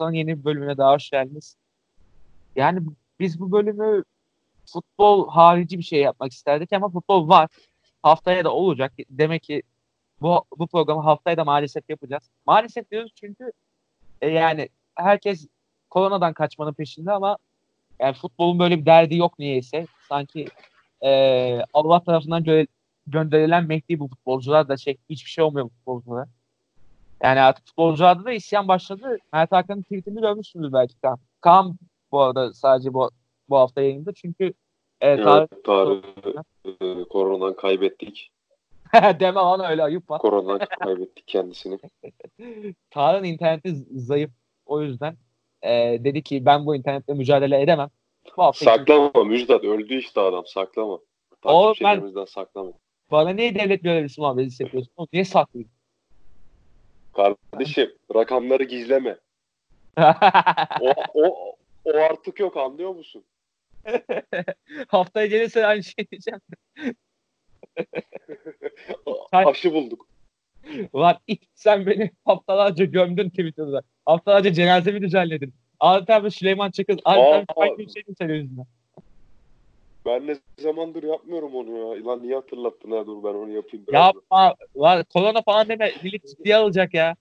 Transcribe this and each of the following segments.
Ortanın yeni bir bölümüne daha hoş geldiniz. Yani biz bu bölümü futbol harici bir şey yapmak isterdik ama futbol var. Haftaya da olacak. Demek ki bu, bu programı haftaya da maalesef yapacağız. Maalesef diyoruz çünkü e, yani herkes koronadan kaçmanın peşinde ama yani futbolun böyle bir derdi yok niyeyse. Sanki e, Allah tarafından gö- gönderilen Mehdi bu futbolcular da şey hiçbir şey olmuyor bu futbolculara. Yani artık futbolcularda da isyan başladı. Mert Hakan'ın tweetini görmüşsünüz belki Kaan. Kaan bu arada sadece bu, bu hafta yayında çünkü e, Evet, e, koronadan kaybettik. deme lan öyle ayıp var. Koronadan kaybettik kendisini. Tarık'ın interneti zayıf. O yüzden e, dedi ki ben bu internetle mücadele edemem. Bu hafta için- Saklama Müjdat öldü işte adam saklama. O, Takipçilerimizden saklama. bana niye devlet görevlisi muhabbeti yapıyorsun? Niye saklıyorsun? Kardeşim rakamları gizleme. O, o, o artık yok anlıyor musun? Haftaya gelirse aynı şey diyeceğim. Aşı bulduk. Ulan sen beni haftalarca gömdün Twitter'da. Haftalarca cenazemi düzenledin. Adeta abi Süleyman Çakır. Adeta bir bir şey senin yüzünden. Ben ne zamandır yapmıyorum onu ya. Lan niye hatırlattın ha dur ben onu yapayım. biraz. Yapma. Ulan korona falan deme. Millet ciddiye alacak ya.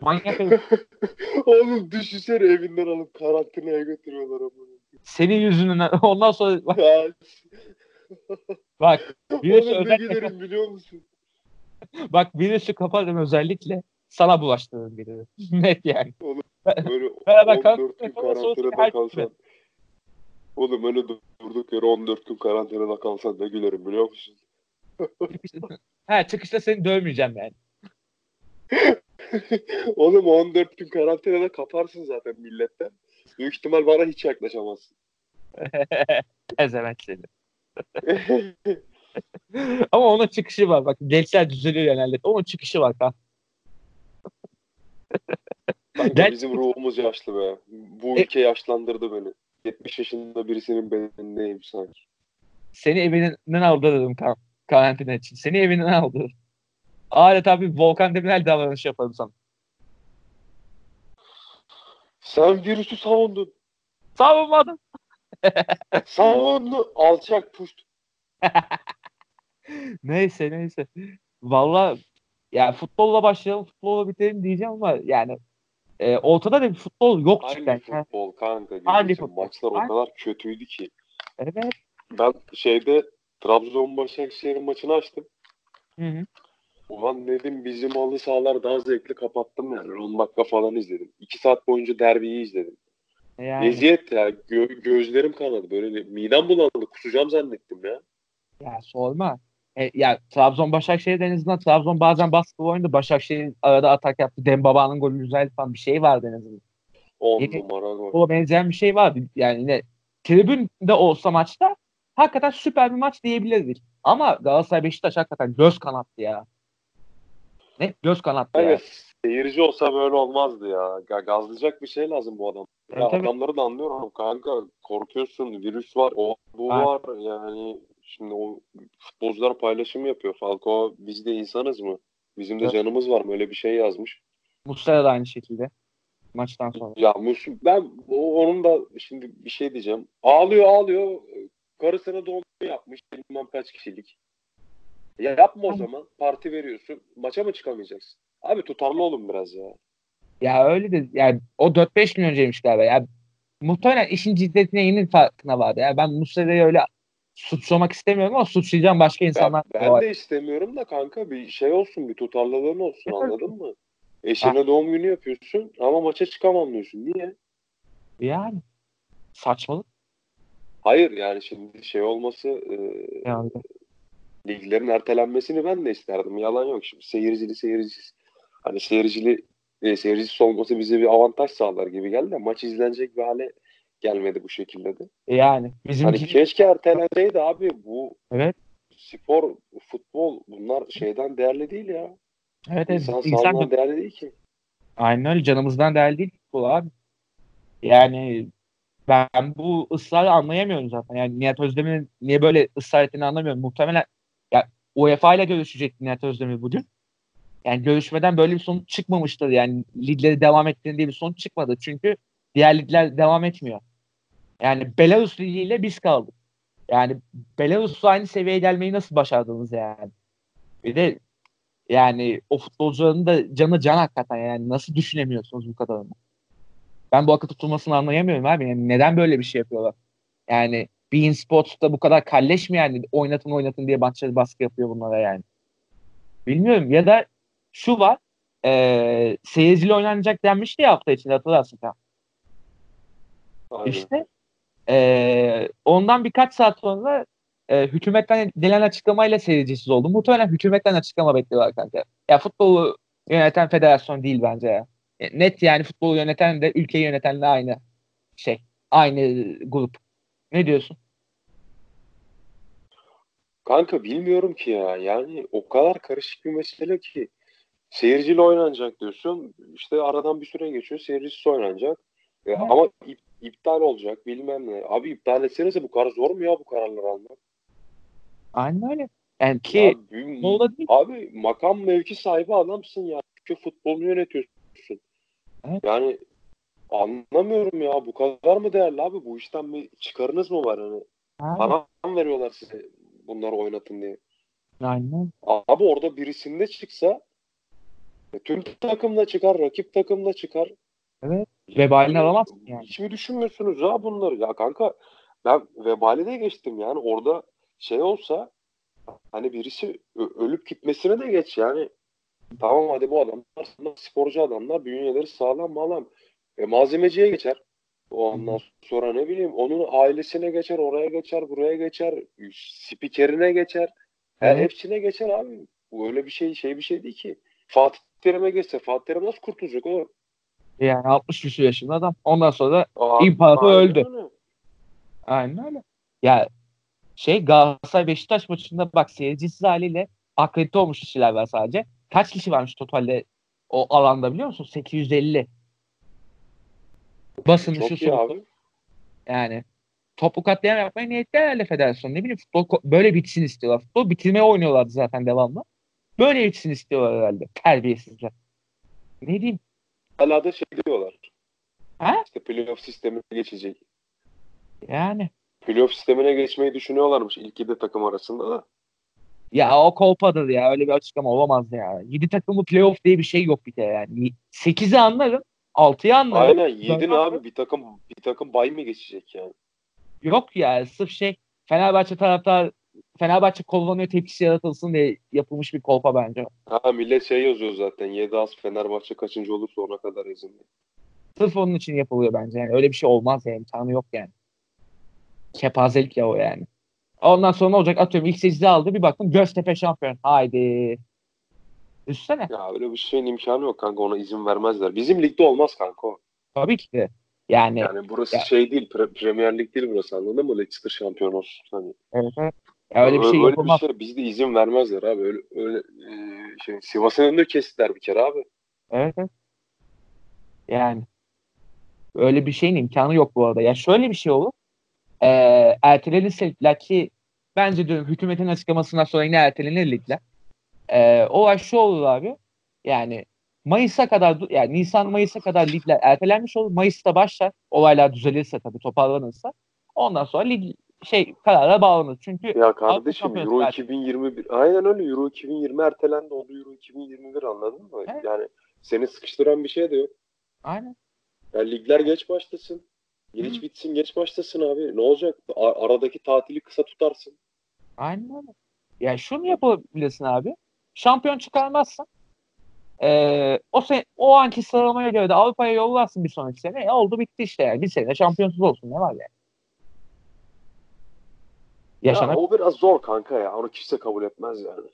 Manyak herif. Oğlum düşünsene evinden alıp karantinaya götürüyorlar ama. Senin yüzünden. Ondan sonra bak, Ya, bak virüsü oğlum ne özellikle, gülerim biliyor musun? bak virüsü kapatın özellikle sana bulaştırırım gelirim. Net yani. Böyle Beraber 14 gün karantinada her kalsan. Oğlum öyle durduk yere 14 gün karantinada kalsan ne gülerim biliyor musun? He çıkışta seni dövmeyeceğim yani. Oğlum 14 gün karantinada kaparsın zaten milletten. Büyük ihtimal bana hiç yaklaşamazsın. Ezemek seni. Ama onun çıkışı var. Bak gençler düzeliyor genelde. Onun çıkışı var. Ha. Kanka Gel- bizim ruhumuz yaşlı be. Bu E- ülke yaşlandırdı beni. 70 yaşında birisinin bedenindeyim sanki. Seni evinden aldırırım kar- karantina için. Seni evinden aldırırım. Adeta bir Volkan Demirel davranış yaparım sana. Sen virüsü savundun. Savunmadım. Savundu. Alçak puşt. neyse neyse. Valla ya futbolla başlayalım, futbolla bitelim diyeceğim ama yani e, ortada da bir futbol yok cidden. Ha, futbol kanka? Görüyorsun, futbol? Maçlar o kadar kötüydü ki. Evet. Ben şeyde Trabzon Başakşehir'in maçını açtım. Hı hı. Ulan dedim bizim halı sahalar daha zevkli kapattım yani. 10 dakika falan izledim. 2 saat boyunca derbiyi izledim. Yani, Eziyet ya. Gö- gözlerim kanadı. Böyle midem bulandı. Kusacağım zannettim ya. ya sorma. E, ya Trabzon Başakşehir en azından Trabzon bazen baskı oynadı. Başakşehir arada atak yaptı. Dembaba'nın golü güzel falan bir şey vardı en azından. 10 Yedi- numara gol. Futbola benzeyen bir şey vardı. Yani yine tribünde olsa maçta hakikaten süper bir maç diyebilirdik. Ama Galatasaray Beşiktaş hakikaten göz kanattı ya. Ne? Göz kanattı ya. Evet. Seyirci olsa böyle olmazdı ya. Ga- Gazlayacak bir şey lazım bu adam. Ya Evet, evet. adamları da anlıyorum kanka. Korkuyorsun. Virüs var. O bu Ha. var. Yani şimdi o futbolcular paylaşım yapıyor. Falco biz de insanız mı? Bizim de Evet. canımız var mı? Öyle bir şey yazmış. Muslera da aynı şekilde. Maçtan sonra. Ya Mus ben o- onun da şimdi bir şey diyeceğim. Ağlıyor ağlıyor. Karısına doğum yapmış. Bilmem kaç kişilik. Ya yapma o zaman. Parti veriyorsun. Maça mı çıkamayacaksın? Abi tutarlı olun biraz ya. Ya öyle de yani o 4-5 gün önceymiş galiba. Ya muhtemelen işin ciddiyetine yeni farkına vardı. Ya ben Muslera'yı öyle suçlamak istemiyorum ama suçlayacağım başka Ben, insanlar da ben var. de istemiyorum da kanka bir şey olsun bir tutarlılığın olsun Evet. anladın mı? Eşine doğum günü yapıyorsun ama maça çıkamam diyorsun. Niye? Yani saçmalık. Hayır yani şimdi şey olması e, Yani. liglerin ertelenmesini ben de isterdim. Yalan yok. Şimdi seyircili seyircisiz. Hani seyircili e, seyircisiz olması bize bir avantaj sağlar gibi geldi de maç izlenecek bir hale gelmedi bu şekilde de. Yani bizim Hani keşke ertelenseydi abi bu Evet. spor, futbol bunlar şeyden değerli değil ya. evet, evet. İnsan İnsan sağlığından değerli değil ki. Aynen öyle canımızdan değerli değil futbol abi. Yani ben bu ısrarı anlayamıyorum zaten. Yani Nihat Özdemir'in niye böyle ısrar ettiğini anlamıyorum. Muhtemelen ya UEFA ile görüşecek Nihat Özdemir bugün. Yani görüşmeden böyle bir sonuç çıkmamıştır. Yani ligleri devam ettiğinde diye bir sonuç çıkmadı. Çünkü diğer ligler devam etmiyor. Yani Belarus Ligi ile biz kaldık. Yani Belarus'la aynı seviyeye gelmeyi nasıl başardınız yani? Bir de yani o futbolcuların da canı can hakikaten yani nasıl düşünemiyorsunuz bu kadarını? Ben bu akıl tutulmasını anlayamıyorum abi. Yani neden böyle bir şey yapıyorlar? Yani Bein Sports'ta bu kadar kalleş mi yani oynatın oynatın diye maçları baskı yapıyor bunlara yani. Bilmiyorum ya da şu var e, seyirciyle oynanacak denmişti ya hafta içinde hatırlarsın. Aynen. İşte e, ondan birkaç saat sonra e, hükümetten gelen açıklamayla seyircisiz oldu. Muhtemelen hükümetten açıklama bekliyorlar kanka. Ya futbolu yöneten federasyon değil bence ya. E, net yani futbolu yöneten de ülkeyi yöneten de aynı şey. Aynı grup. Ne diyorsun? Kanka bilmiyorum ki ya. Yani o kadar karışık bir mesele ki seyirciyle oynanacak diyorsun. İşte aradan bir süre geçiyor. Seyircisiz oynanacak. E, ama ip, iptal olacak bilmem ne. Abi iptal etsenize bu kadar zor mu ya bu kararları almak? Aynen öyle. Yani ki ya, büyük, abi makam mevki sahibi adamsın ya. Çünkü futbolunu yönetiyorsun. Evet. Yani anlamıyorum ya bu kadar mı değerli abi? Bu işten bir çıkarınız mı var hani? Para mı veriyorlar size bunları oynatın diye? Aynen. Abi orada birisinde çıksa e, tüm takımda çıkar, rakip takımda çıkar. Evet. Vebalini alamazsın yani. Hiç mi düşünmüyorsunuz ya bunları? Ya kanka ben vebali de geçtim yani orada şey olsa hani birisi ölüp gitmesine de geç yani. Tamam hadi bu adamlar sporcu adamlar bünyeleri sağlam mağlam. E, malzemeciye geçer. O ondan sonra ne bileyim onun ailesine geçer, oraya geçer, buraya geçer, spikerine geçer. Her hepsine geçer abi. Bu öyle bir şey şey bir şey değil ki. Fatih Terim'e geçse Fatih Terim nasıl kurtulacak o? Yani 60 küsur yaşında adam. Ondan sonra da imparator öldü. Öyle. Aynen öyle. Ya şey Galatasaray Beşiktaş maçında bak seyircisiz haliyle akredite olmuş kişiler var sadece. Kaç kişi varmış totalde o alanda biliyor musun? 850. Basın şu soğuktu. Yani toplu katliam yapmaya niyetli herhalde federasyon. Ne bileyim futbol böyle bitsin istiyorlar. Futbol bitirmeye oynuyorlardı zaten devamlı. Böyle bitsin istiyorlar herhalde. Terbiyesizler. Ne diyeyim? Hala da şey diyorlar. Ha? İşte playoff sistemine geçecek. Yani. Playoff sistemine geçmeyi düşünüyorlarmış ilk yedi takım arasında da. Ya o kolpadır ya. Öyle bir açıklama olamaz ya. 7 takımlı playoff diye bir şey yok bir de yani. 8'i anlarım. 6'yı anlarım. Aynen 7 abi bir takım bir takım bay mı geçecek yani? Yok ya sırf şey Fenerbahçe taraftar Fenerbahçe kullanıyor tepkisi yaratılsın diye yapılmış bir kolpa bence. Ha millet şey yazıyor zaten 7 az Fenerbahçe kaçıncı olursa ona kadar yazın. Sırf onun için yapılıyor bence. Yani öyle bir şey olmaz yani. imkanı yok yani. Kepazelik ya o yani. Ondan sonra ne olacak? Atıyorum ilk seçici aldı bir baktım Göztepe şampiyon. Haydi. Üstüne. Ya öyle bir şeyin imkanı yok kanka ona izin vermezler. Bizim ligde olmaz kanka o. Tabii ki de. Yani, yani burası ya, şey değil, pre- Premier Lig değil burası anladın mı? Leicester şampiyon olsun. Hani. Evet, evet. Ya öyle bir şey öyle yapılmaz. Bir şey, bizde izin vermezler abi. Öyle, öyle e, şey, Sivas'ın önünde kestiler bir kere abi. Evet, evet. Yani öyle bir şeyin imkanı yok bu arada. Ya şöyle bir şey olur. E, ertelenirse ki bence diyorum hükümetin açıklamasından sonra yine ertelenir ligler. E, olay şu olur abi. Yani Mayıs'a kadar yani Nisan Mayıs'a kadar ligler ertelenmiş olur. Mayıs'ta başlar. Olaylar düzelirse tabii toparlanırsa. Ondan sonra lig şey karara bağlanır. Çünkü ya kardeşim Euro erken. 2021 aynen öyle Euro 2020 ertelendi oldu Euro 2021 anladın mı? Evet. Yani seni sıkıştıran bir şey de yok. Aynen. Ya ligler geç başlasın. Geç Hı. bitsin geç başlasın abi. Ne olacak? Aradaki tatili kısa tutarsın. Aynen öyle. Ya şunu yapabilirsin abi. Şampiyon çıkarmazsan ee, o sen o anki sıralamaya göre de Avrupa'ya yollarsın bir sonraki sene. E, oldu bitti işte yani. Bir sene şampiyonsuz olsun ne var yani. Yaşamak... Ya, o biraz zor kanka ya. Onu kimse kabul etmez yani.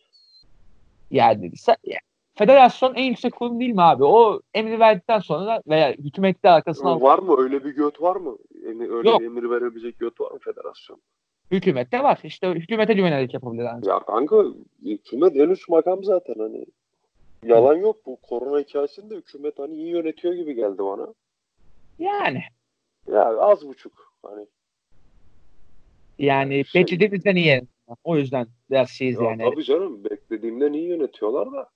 Yani sen, ya, federasyon en yüksek kurum değil mi abi? O emri verdikten sonra veya hükümette arkasına... Var mı? Öyle bir göt var mı? Emir, öyle Yok. bir emir verebilecek göt var mı federasyon? Hükümette var. İşte hükümete güvenerek yapabilir. Ancak. Ya kanka hükümet en üst makam zaten hani. Yalan yok bu korona hikayesinde hükümet hani iyi yönetiyor gibi geldi bana. Yani. Ya az buçuk hani. Yani şey, beklediğimizden iyi. O yüzden biraz şeyiz ya yani. Tabii canım beklediğimden iyi yönetiyorlar da.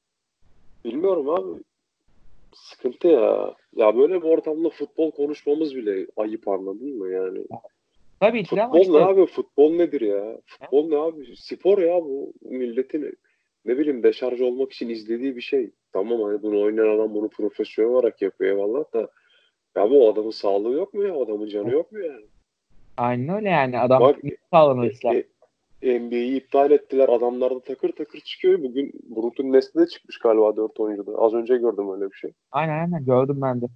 bilmiyorum abi. Sıkıntı ya. Ya böyle bir ortamda futbol konuşmamız bile ayıp anladın mı yani? Tabii ki Futbol ne işte abi? Futbol nedir ya? Futbol ne abi? Spor ya bu. Milletin ne bileyim deşarj olmak için izlediği bir şey. Tamam hani bunu oynayan adam bunu profesyonel olarak yapıyor eyvallah da ya bu adamın sağlığı yok mu ya? Adamın canı yok mu yani? Aynen öyle yani. Adam Bak, sağlanır ister. E, e, NBA'yi iptal ettiler. Adamlar da takır takır çıkıyor. Bugün Brooklyn Nets'te de çıkmış galiba 4 oyuncuda. Az önce gördüm öyle bir şey. Aynen aynen gördüm ben de.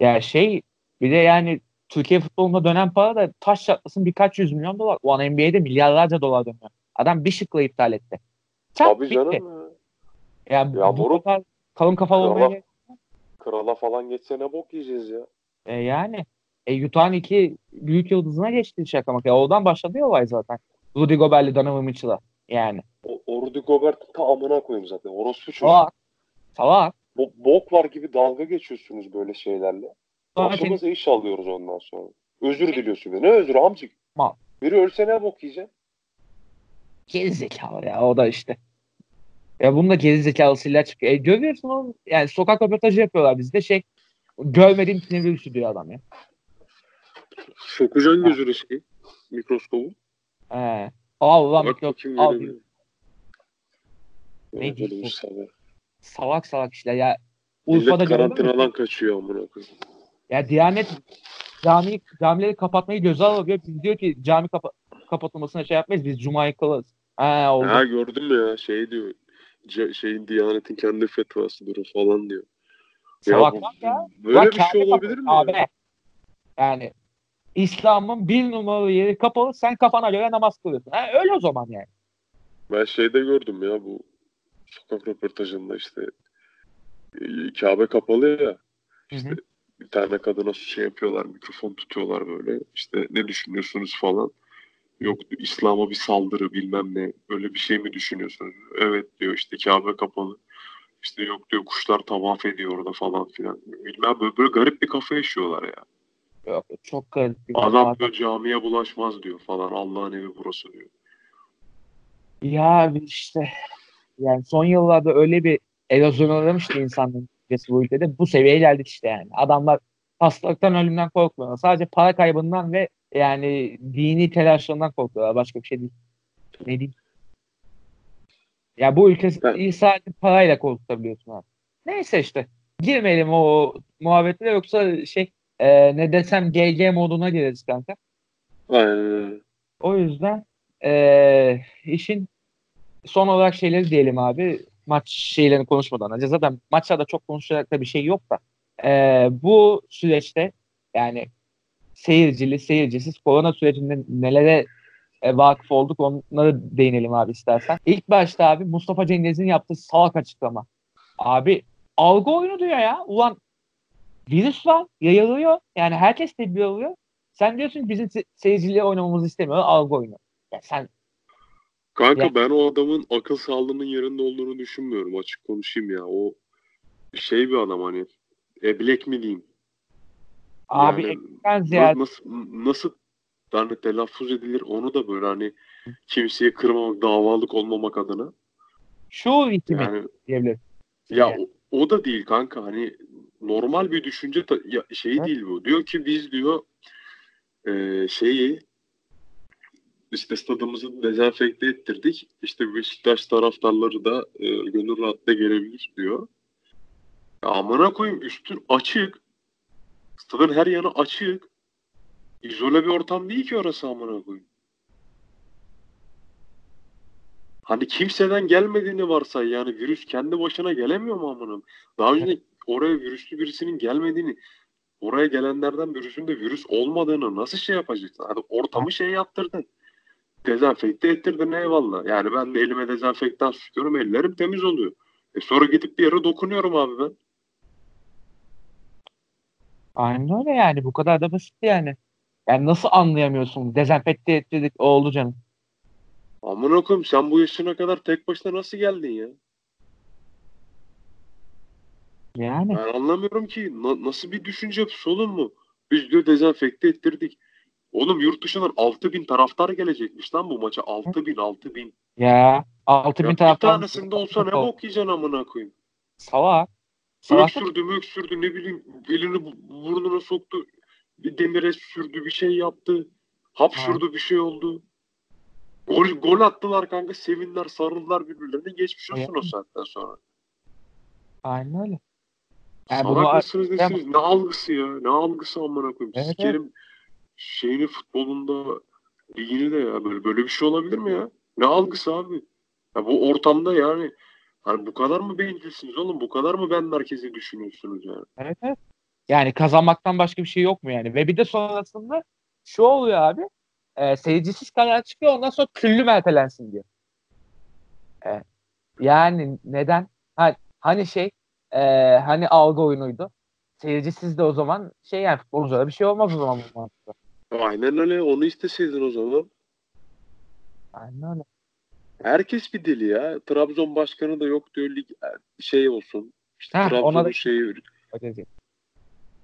Ya şey bir de yani Türkiye futbolunda dönen para da taş çatlasın birkaç yüz milyon dolar. O an NBA'de milyarlarca dolar dönüyor. Adam bir şıkla iptal etti. Çat, Tabii bitti. canım ya. Yani Ya bu moruk, kadar kalın kafalı krala- olmaya Krala falan geçse ne bok yiyeceğiz ya. e, yani e, Utah'ın iki büyük yıldızına geçti şaka maka. Oradan başladı ya olay zaten. Rudy Gobert'li Donovan Mitchell'a. Yani. O, o Rudy Gobert ta amına koyayım zaten. Orospu çocuk. Salak. Salak. Bo- bok var gibi dalga geçiyorsunuz böyle şeylerle. Başımıza iş alıyoruz ondan sonra. Özür diliyorsun. Ne özür amcık? Mal. Biri ölse ne bok yiyeceksin? Gerizekalı ya o da işte. Ya bunun da gerizekalısıyla çıkıyor. E, görüyorsun oğlum. Yani sokak röportajı yapıyorlar bizde şey görmediğim sinir virüsü diyor adam ya. Sokacaksın gözüne şey. Mikroskobu. He. Bak al göremiyorum. Ne Ne diyorsun? salak salak işler ya. Millet Urfa'da mü? karantinadan kaçıyor amına koyayım. Ya Diyanet cami, camileri kapatmayı göze alıyor. Biz diyor ki cami kapa kapatılmasına şey yapmayız. Biz Cuma'yı kılarız. Ha oldu. Ha gördün mü ya şey diyor. Ce- şeyin Diyanet'in kendi fetvasıdır o falan diyor. Salak bu- var ya. Böyle Lan bir şey olabilir mi? ya? Abi. Yani İslam'ın bir numaralı yeri kapalı. Sen kafana göre namaz kılıyorsun. Ha, öyle o zaman yani. Ben şeyde gördüm ya bu sokak röportajında işte e, Kabe kapalı ya. İşte Hı hı. bir tane kadına şey yapıyorlar, mikrofon tutuyorlar böyle. İşte ne düşünüyorsunuz falan. Yok İslam'a bir saldırı bilmem ne. Öyle bir şey mi düşünüyorsunuz? Evet diyor işte Kabe kapalı. İşte yok diyor kuşlar tavaf ediyor orada falan filan. Bilmem böyle, böyle garip bir kafa yaşıyorlar ya. Yok, çok garip bir Adam diyor camiye bulaşmaz diyor falan. Allah'ın evi burası diyor. Ya işte yani son yıllarda öyle bir erozyon uğramış ki insanlığın düşüncesi bu ülkede. Bu seviyeye geldik işte yani. Adamlar hastalıktan ölümden korkmuyorlar. Sadece para kaybından ve yani dini telaşlarından korkuyorlar. Başka bir şey değil. Ne diyeyim? Ya bu ülke Ben- sadece parayla korkutabiliyorsun abi. Neyse işte. Girmeyelim o muhabbetlere yoksa şey e, ne desem GG moduna gireriz kanka. Aynen. O yüzden eee, işin son olarak şeyleri diyelim abi. Maç şeylerini konuşmadan önce. Zaten maçlarda çok konuşacak da bir şey yok da. Eee, bu süreçte yani seyircili, seyircisiz korona sürecinde nelere e, vakıf olduk onları değinelim abi istersen. İlk başta abi Mustafa Cengiz'in yaptığı salak açıklama. Abi algı oyunu diyor ya. Ulan virüs var, yayılıyor. Yani herkes tedbir alıyor. Sen diyorsun bizim se- seyirciyle oynamamızı istemiyor. Algı oyunu. Ya sen Kanka Ya- ben o adamın akıl sağlığının yerinde olduğunu düşünmüyorum açık konuşayım ya. O şey bir adam hani eblek mi diyeyim? abi Yani ziyade nasıl nasıl yani telaffuz edilir onu da böyle hani kimseye kırmamak, davalık olmamak adına. şu ritmi Yani diyebilirim. ya Yani. o, o da değil kanka hani normal bir düşünce ta- ya şey Evet. değil bu. Diyor ki biz diyor e, şeyi işte stadımızı dezenfekte ettirdik. İşte Beşiktaş taraftarları da e, gönül rahatlıkla gelebilir diyor. Ya amına koyayım üstün açık. Stadın her yanı açık. İzole bir ortam değil ki orası amına koyayım. Hani kimseden gelmediğini varsay yani virüs kendi başına gelemiyor mu amına? Daha önce oraya virüslü birisinin gelmediğini oraya gelenlerden virüsün de virüs olmadığını nasıl şey yapacaksın? Hadi ortamı şey yaptırdın. Dezenfekte ettirdin eyvallah. Yani ben de elime dezenfektan sıkıyorum ellerim temiz oluyor. E sonra gidip bir yere dokunuyorum abi ben. Aynen öyle yani. Bu kadar da basit yani. Yani nasıl anlayamıyorsun? Dezenfekte ettirdik oldu canım. Amına koyayım sen bu yaşına kadar tek başına nasıl geldin ya? Yani. Ben anlamıyorum ki na- nasıl bir düşünce yapısı oğlum mu? Biz diyor dezenfekte ettirdik. Oğlum yurt dışından 6000 taraftar gelecekmiş lan bu maça. 6000 6000. Ya 6000 Ya bir taraftan tanesinde olsa ne bok yiyeceksin amına koyayım. Salah da- Öksürdü möksürdü ne bileyim elini bu- burnuna soktu. Bir demire sürdü bir şey yaptı. Hapşurdu bir şey oldu. Gol, gol attılar kanka sevindiler sarıldılar birbirlerine geçmiş olsun o saatten sonra. Aynen öyle. Yani Salak bunu mısınız nesiniz? Ne algısı ya? Ne algısı amına koyayım? Evet, Sikerim şeyini futbolunda ligini de ya böyle böyle bir şey olabilir mi ya? Ne algısı abi? Ya bu ortamda yani hani bu kadar mı bencilsiniz oğlum? Bu kadar mı ben merkezi düşünüyorsunuz yani? Evet evet. Yani kazanmaktan başka bir şey yok mu yani? Ve bir de sonrasında şu oluyor abi. E, seyircisiz karar çıkıyor ondan sonra küllü ertelensin diyor. E, yani neden? Ha, hani şey e, hani algı oyunuydu. Seyircisiz de o zaman şey yani futbolculara bir şey olmaz o zaman bu maçta. Aynen öyle. Onu isteseydin o zaman. Aynen öyle. Herkes bir deli ya. Trabzon başkanı da yok diyor lig şey olsun. İşte Heh, Trabzon'un da- şeyi Bakacağız.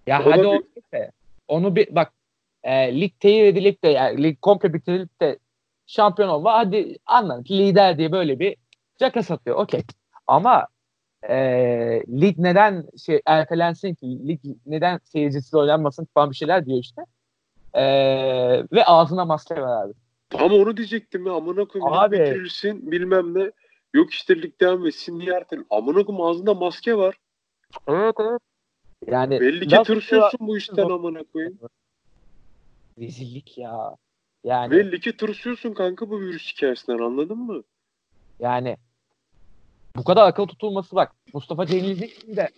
Ya O hadi bir- o neyse. Onu bir bak e, lig teyir edilip de yani lig komple bitirilip de şampiyon olma hadi anladım ki lider diye böyle bir caka satıyor. Okey. Ama e, lig neden şey ertelensin ki? Lig neden seyircisiz oynanmasın falan bir şeyler diyor işte. E, ve ağzına maske var abi. Tam onu diyecektim ya. Amına koyayım. Abi. Bitirilsin bilmem ne. Yok işte lig devam etsin. Niye ertelen? Amına koyayım ağzında maske var. Evet evet. Yani Belli ki tırsıyorsun bu işten amına koyayım. Rezillik ya. Yani Belli ki tırsıyorsun kanka bu virüs hikayesinden anladın mı? Yani bu kadar akıl tutulması bak. Mustafa Cengiz'in de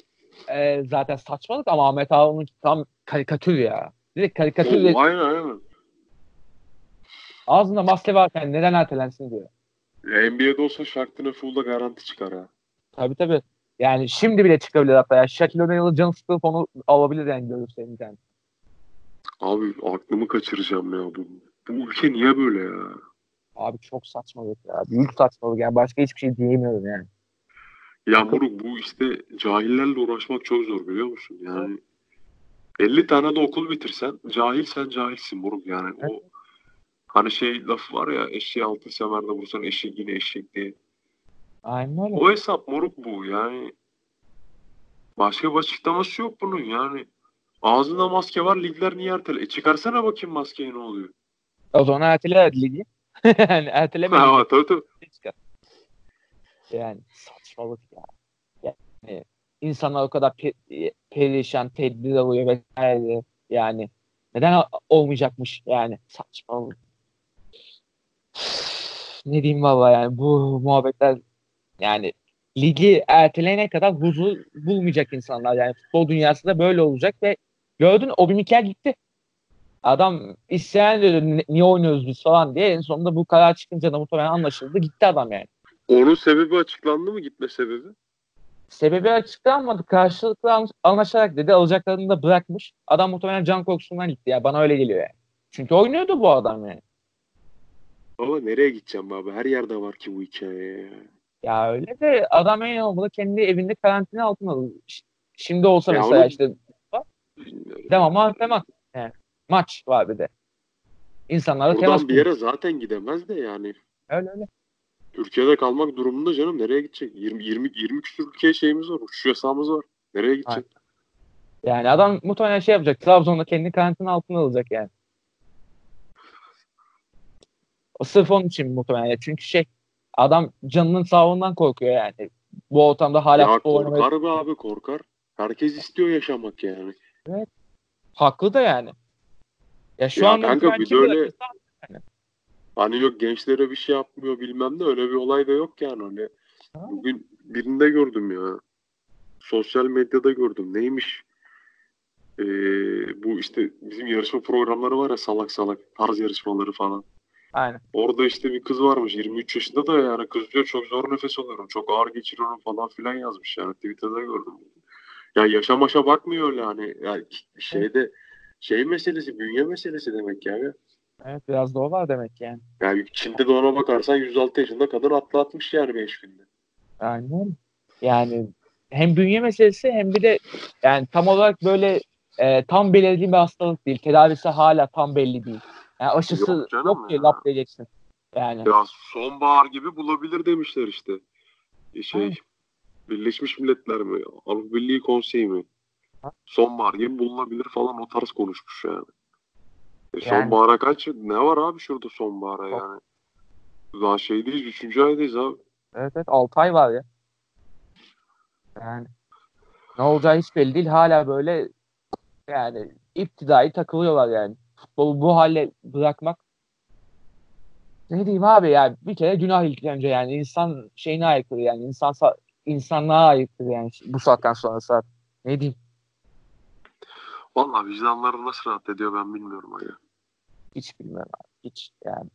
e, zaten saçmalık ama Ahmet Ağa'nın tam karikatür ya. Direkt karikatür Oğlum, aynen aynen. ağzında maske varken neden ertelensin diyor. NBA'de olsa Shark'tan Full'da garanti çıkar ha. Tabii tabii. Yani şimdi bile çıkabilir hatta. Ya. Shaquille O'Neal'ı canı sıkılıp onu alabilir yani görürse yani. Abi aklımı kaçıracağım ya bu. Bu ülke niye böyle ya? Abi çok saçmalık ya. Büyük saçmalık yani. Başka hiçbir şey diyemiyorum yani. Ya moruk bu işte cahillerle uğraşmak çok zor biliyor musun? Yani 50 tane de okul bitirsen cahil sen cahilsin moruk yani. O hani şey lafı var ya eşeği altı semerde vursan eşek yine eşek diye. Aynen öyle. O hesap moruk bu yani. Başka bir açıklaması yok bunun yani. Ağzında maske var ligler niye ertele? E çıkarsana bakayım maskeyi ne oluyor? O zaman ertele ligi. yani erteleme. Ha, tabii tabii. çıkar. Yani saçmalık ya. Yani insanlar o kadar pe- perişan, tedbir alıyor vesaire. Yani neden olmayacakmış yani saçmalık. ne diyeyim valla yani bu muhabbetler yani ligi erteleyene kadar huzur bulmayacak insanlar yani futbol dünyası da böyle olacak ve gördün Obi Mikel gitti. Adam isyan ediyordu "Ni- niye oynuyoruz biz falan diye en sonunda bu karar çıkınca da muhtemelen anlaşıldı gitti adam yani. Onun sebebi açıklandı mı gitme sebebi? Sebebi açıklanmadı. Karşılıklı an- anlaşarak dedi. Alacaklarını da bırakmış. Adam muhtemelen can korkusundan gitti ya. Bana öyle geliyor yani. Çünkü oynuyordu bu adam yani. Ama nereye gideceğim abi? Her yerde var ki bu hikaye ya. Ya öyle de adam en olmalı kendi evinde karantina altına. Ş- Şimdi olsa Ya mesela onu- işte Bilmiyorum. devam antrenman. Yani maç var bir de. İnsanlarla temas Buradan bir yere zaten gidemez de yani. Öyle öyle. Türkiye'de kalmak durumunda canım nereye gidecek? 20 20 20 küsur ülkeye şeyimiz var. Uçuş yasağımız var. Nereye gidecek? Yani adam muhtemelen şey yapacak. Trabzon'da kendi karantina altına alacak yani. O sırf onun için muhtemelen. Ya. Çünkü şey adam canının sağlığından korkuyor yani. Bu ortamda hala Ya futbol oynamayı korkar be abi korkar. Herkes istiyor yaşamak yani. haklı da yani. Ya şu Ya anda kanka bir de öyle- Hani yok gençlere bir şey yapmıyor bilmem ne öyle bir olay da yok yani öyle. Ha. Bugün birinde gördüm ya. Sosyal medyada gördüm. Neymiş? Ee, bu işte bizim yarışma programları var ya salak salak tarz yarışmaları falan. Aynen. Orada işte bir kız varmış 23 yaşında da yani kız diyor çok zor nefes alıyorum. Çok ağır geçiriyorum falan filan yazmış yani Twitter'da gördüm. Ya yaşa maşa bakmıyor öyle hani yani şeyde şey meselesi bünye meselesi demek yani. Evet biraz da o var demek yani. Yani Çin'de de ona bakarsan 106 yaşında kadın atlatmış yani 5 günde. Aynen. Yani hem bünye meselesi hem bir de yani tam olarak böyle e, tam belirli bir hastalık değil. Tedavisi hala tam belli değil. Yani aşısı Yok yok, ki ya. lap diyeceksin. Yani Ya sonbahar gibi bulabilir demişler işte. E, Şey Aynen. Birleşmiş Milletler mi? Avrupa Birliği Konseyi mi? Ha? Sonbahar gibi bulunabilir falan o tarz konuşmuş yani. E Yani- sonbahara kaç? Ne var abi şurada sonbahara yani? Daha şeydeyiz, üçüncü aydayız abi. Evet evet 6 ay var ya. Yani ne olacağı hiç belli değil. Hala böyle yani iptidai takılıyorlar yani. Futbolu bu hale bırakmak ne diyeyim abi ya bir kere günah ilk önce yani insan şeyine aykırı yani insan insanlığa aykırı yani bu saatten sonra saat. Ne diyeyim Vallahi vicdanları nasıl rahat ediyor ben bilmiyorum aga. hiç bilmiyorum abi hiç yani.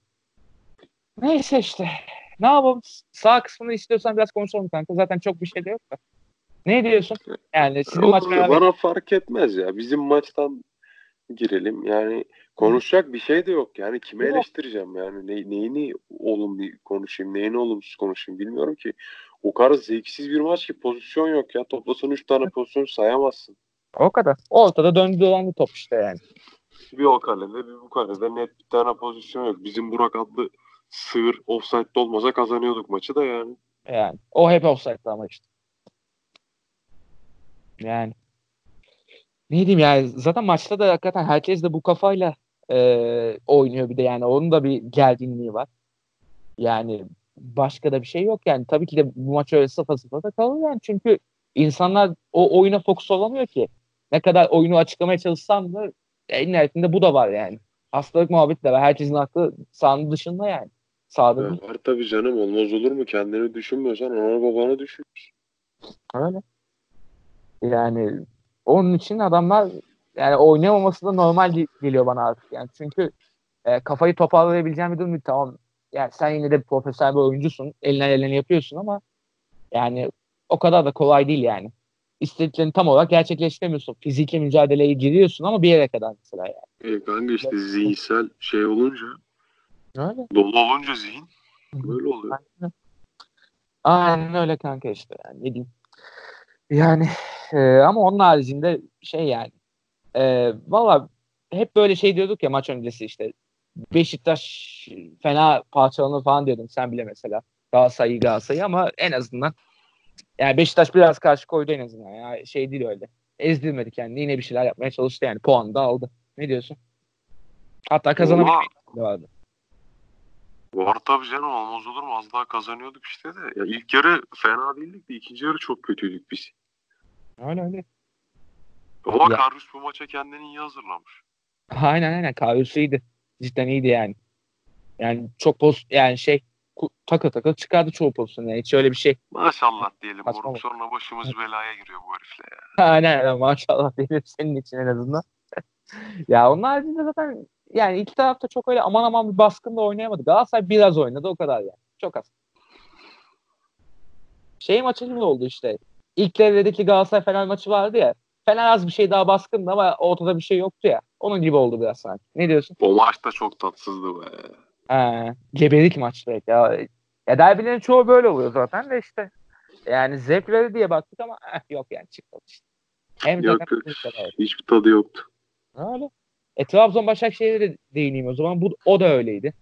Neyse işte ne yapalım sağ kısmını istiyorsan biraz konuşalım kanka zaten çok bir şey de yok da. Ne diyorsun? Yani sizin Olur, maç beraber bana fark etmez ya. Bizim maçtan girelim. Yani konuşacak bir şey de yok. Yani kimi Yok. eleştireceğim yani. Ne, neyini olumlu konuşayım, neyini olumsuz konuşayım bilmiyorum ki. O kadar zevksiz bir maç ki pozisyon yok ya. Toplasan 3 tane pozisyon sayamazsın. O kadar. Ortada döndü dolandı top işte yani. Bir o kalede bir bu kalede net bir tane pozisyon yok. Bizim Burak adlı sığır offside'de olmasa kazanıyorduk maçı da yani. Yani o hep offside'dı ama işte. Yani ne diyeyim yani zaten maçta da hakikaten herkes de bu kafayla e, oynuyor bir de yani onun da bir gerginliği var. Yani başka da bir şey yok yani. Tabii ki de bu maç öyle sıfır sıfır da kalır yani. Çünkü insanlar o oyuna fokus olamıyor ki. Ne kadar oyunu açıklamaya çalışsam da en nihayetinde bu da var yani. Hastalık muhabbeti de var. Herkesin aklı sahanın dışında yani. Sahada Ya var tabii canım olmaz olur mu? Kendini düşünmüyorsan ana babanı düşün. Öyle. Yani onun için adamlar yani oynayamaması da normal ge- geliyor bana artık yani. Çünkü e, kafayı toparlayabileceğin bir durum değil. Tamam yani sen yine de profesyonel bir oyuncusun. Elinden elini yapıyorsun ama yani o kadar da kolay değil yani. İstediklerini tam olarak gerçekleştiremiyorsun. Fiziki mücadeleye giriyorsun ama bir yere kadar mesela yani. E kanka işte zihinsel şey olunca Öyle. dolu olunca zihin böyle oluyor. Aynen. Aynen öyle kanka işte yani ne diyeyim. Yani e, ama onun haricinde şey yani e, valla hep böyle şey diyorduk ya maç öncesi işte Beşiktaş fena parçalanır falan diyordum sen bile mesela Galatasaray'ı Galatasaray'ı ama en azından yani Beşiktaş biraz karşı koydu en azından ya şey değil öyle ezdirmedi kendini yine bir şeyler yapmaya çalıştı yani puan da aldı ne diyorsun? Hatta ihtimali vardı. var tabii canım olmaz olur mu? Az daha kazanıyorduk işte de. Ya ilk yarı fena değildik de ikinci yarı çok kötüydük biz. Öyle öyle. Ama Ya. Karius bu maça kendini iyi hazırlamış. Aynen aynen Karius iyiydi. Cidden iyiydi yani. Yani çok poz yani şey takır takır çıkardı çoğu pozisyonu. Yani hiç öyle bir şey. Maşallah diyelim. Bak. sonra başımız belaya giriyor bu herifle ya. Aynen aynen maşallah diyelim senin için en azından. ya onun haricinde zaten yani iki tarafta çok öyle aman aman bir baskın da oynayamadı. Galatasaray biraz oynadı o kadar yani. Çok az. Şey maçı gibi oldu işte. İlk devredeki Galatasaray Fener maçı vardı ya. Fener az bir şey daha baskındı ama ortada bir şey yoktu ya. Onun gibi oldu biraz sanki. Ne diyorsun? O maç da çok tatsızdı be. Ha, geberik maçları ya. Ya derbilerin çoğu böyle oluyor zaten de işte. Yani zevk verir diye baktık ama eh, yok yani çıkmadı işte. Hem Yok zaten yok. Hiçbir tadı yoktu. Öyle. E Trabzon Başakşehir'e de değineyim o zaman. Bu o da öyleydi.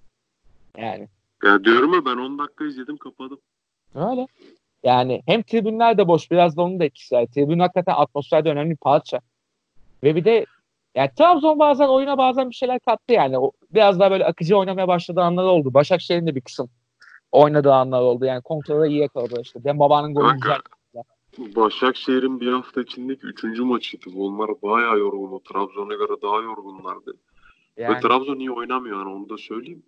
Yani Ya diyorum ya ben 10 dakika izledim kapadım. öyle. Yani hem tribünler de boş biraz da onun da etkisi var. Tribün hakikaten atmosferde önemli bir parça. Ve bir de yani Trabzon bazen oyuna bazen bir şeyler kattı yani. O, biraz daha böyle akıcı oynamaya başladığı anlar oldu. Başakşehir'in de bir kısım oynadığı anlar oldu. Yani kontrolü iyi yakaladı işte. Dembabanın golü güzel. Başakşehir'in bir hafta içindeki 3. maçıydı. Onlar bayağı yorgun. Trabzon'a göre daha yorgunlardı. Ve Yani Trabzon iyi oynamıyor yani onu da söyleyeyim.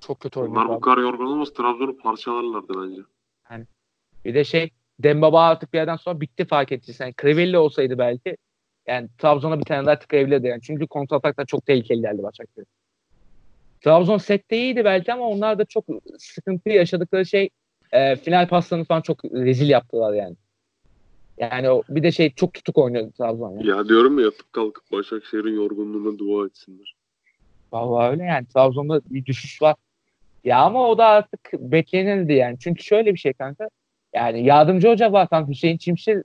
çok kötü Onlar oynadı. bu kadar yorgun olmaz Trabzon'u parçalarlardı bence. Bir de şey Dembaba artık bir yerden sonra bitti fark ettiysen. Yani Crivelli olsaydı belki yani Trabzon'a bir tane daha tıkayabilirdi yani. Çünkü kontrataklar çok tehlikeli geldi Başakşehir. Trabzon sette iyiydi belki ama onlar da çok sıkıntı yaşadıkları şey e, final paslarını falan çok rezil yaptılar yani. Yani o, bir de şey çok tutuk oynuyordu Trabzon. Yani. Ya diyorum ya yatıp kalkıp Başakşehir'in yorgunluğuna dua etsinler. Vallahi öyle yani. Trabzon'da bir düşüş var. Ya ama o da artık beklenildi yani. Çünkü şöyle bir şey kanka. Yani yardımcı hoca var tam Hüseyin Çimşir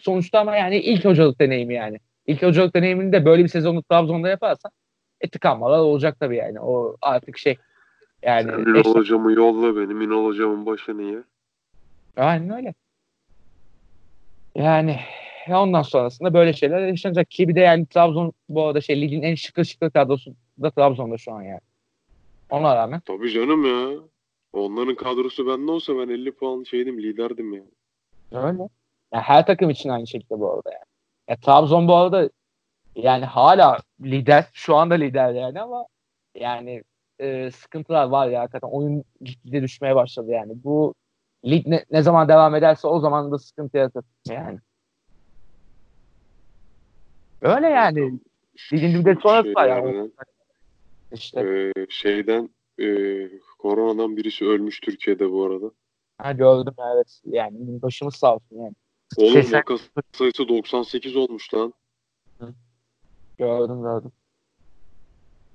sonuçta ama yani ilk hocalık deneyimi yani. İlk hocalık deneyimini de böyle bir sezonu Trabzon'da yaparsan e tıkanmalar olacak tabii yani. O artık şey yani Sen Ünal eş- hocamı yolla benim. Ünal hocamın başı niye? aynen öyle. Yani ondan sonrasında böyle şeyler yaşanacak ki bir de yani Trabzon bu arada şey ligin en şıkır şıkır kadrosu da Trabzon'da şu an yani. Ona rağmen. Tabii canım ya. Onların kadrosu bende olsa ben 50 puan şeydim liderdim ya. Öyle. Yani her takım için aynı şekilde bu arada yani. Ya, Trabzon bu arada yani hala lider. Şu anda lider yani ama yani e, sıkıntılar var ya hakikaten. Oyun gitgide düşmeye başladı yani. Bu lig ne, ne zaman devam ederse o zaman da sıkıntı yaratır yani. Öyle yani. Ligin bir de sonrası var yani. İşte. Ee, şeyden e, koronadan birisi ölmüş Türkiye'de bu arada. Ha gördüm evet. Yani başımız sağ olsun yani. Oğlum Sesen... vaka sayısı 98 olmuş lan. Gördüm gördüm.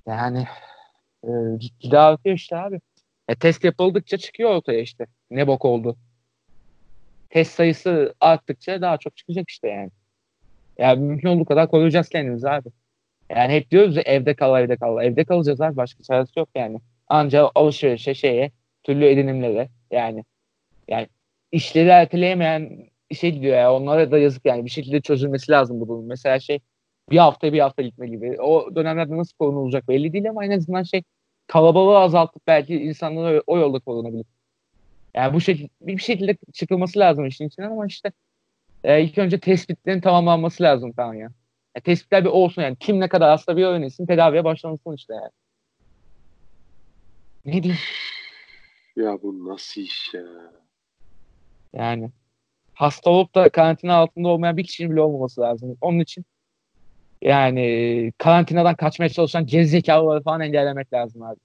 Yani e, gitgide artıyor işte abi. E, test yapıldıkça çıkıyor ortaya işte. Ne bok oldu. Test sayısı arttıkça daha çok çıkacak işte yani. Yani mümkün olduğu kadar koruyacağız kendimizi abi. Yani hep diyoruz ya evde kal evde kal. Evde kalacağız abi başka çaresi yok yani. Ancak alışverişe şeye türlü edinimlere yani yani işleri erteleyemeyen işe gidiyor ya. Onlara da yazık yani. Bir şekilde çözülmesi lazım bu durum. Mesela şey bir hafta bir hafta gitme gibi. O dönemlerde nasıl korunulacak belli değil ama en azından şey kalabalığı azaltıp belki insanları o yolda korunabilir. Yani bu şekilde bir şekilde çıkılması lazım işin içinden ama işte e, ilk önce tespitlerin tamamlanması lazım tamam ya. E, tespitler bir olsun yani. Kim ne kadar hasta bir öğrenilsin tedaviye başlansın işte yani. Ne diyeyim? Ya bu nasıl iş ya? Yani hasta olup da karantina altında olmayan bir kişinin bile olmaması lazım. Onun için yani karantinadan kaçmaya çalışan gerizekalıları falan engellemek lazım abi.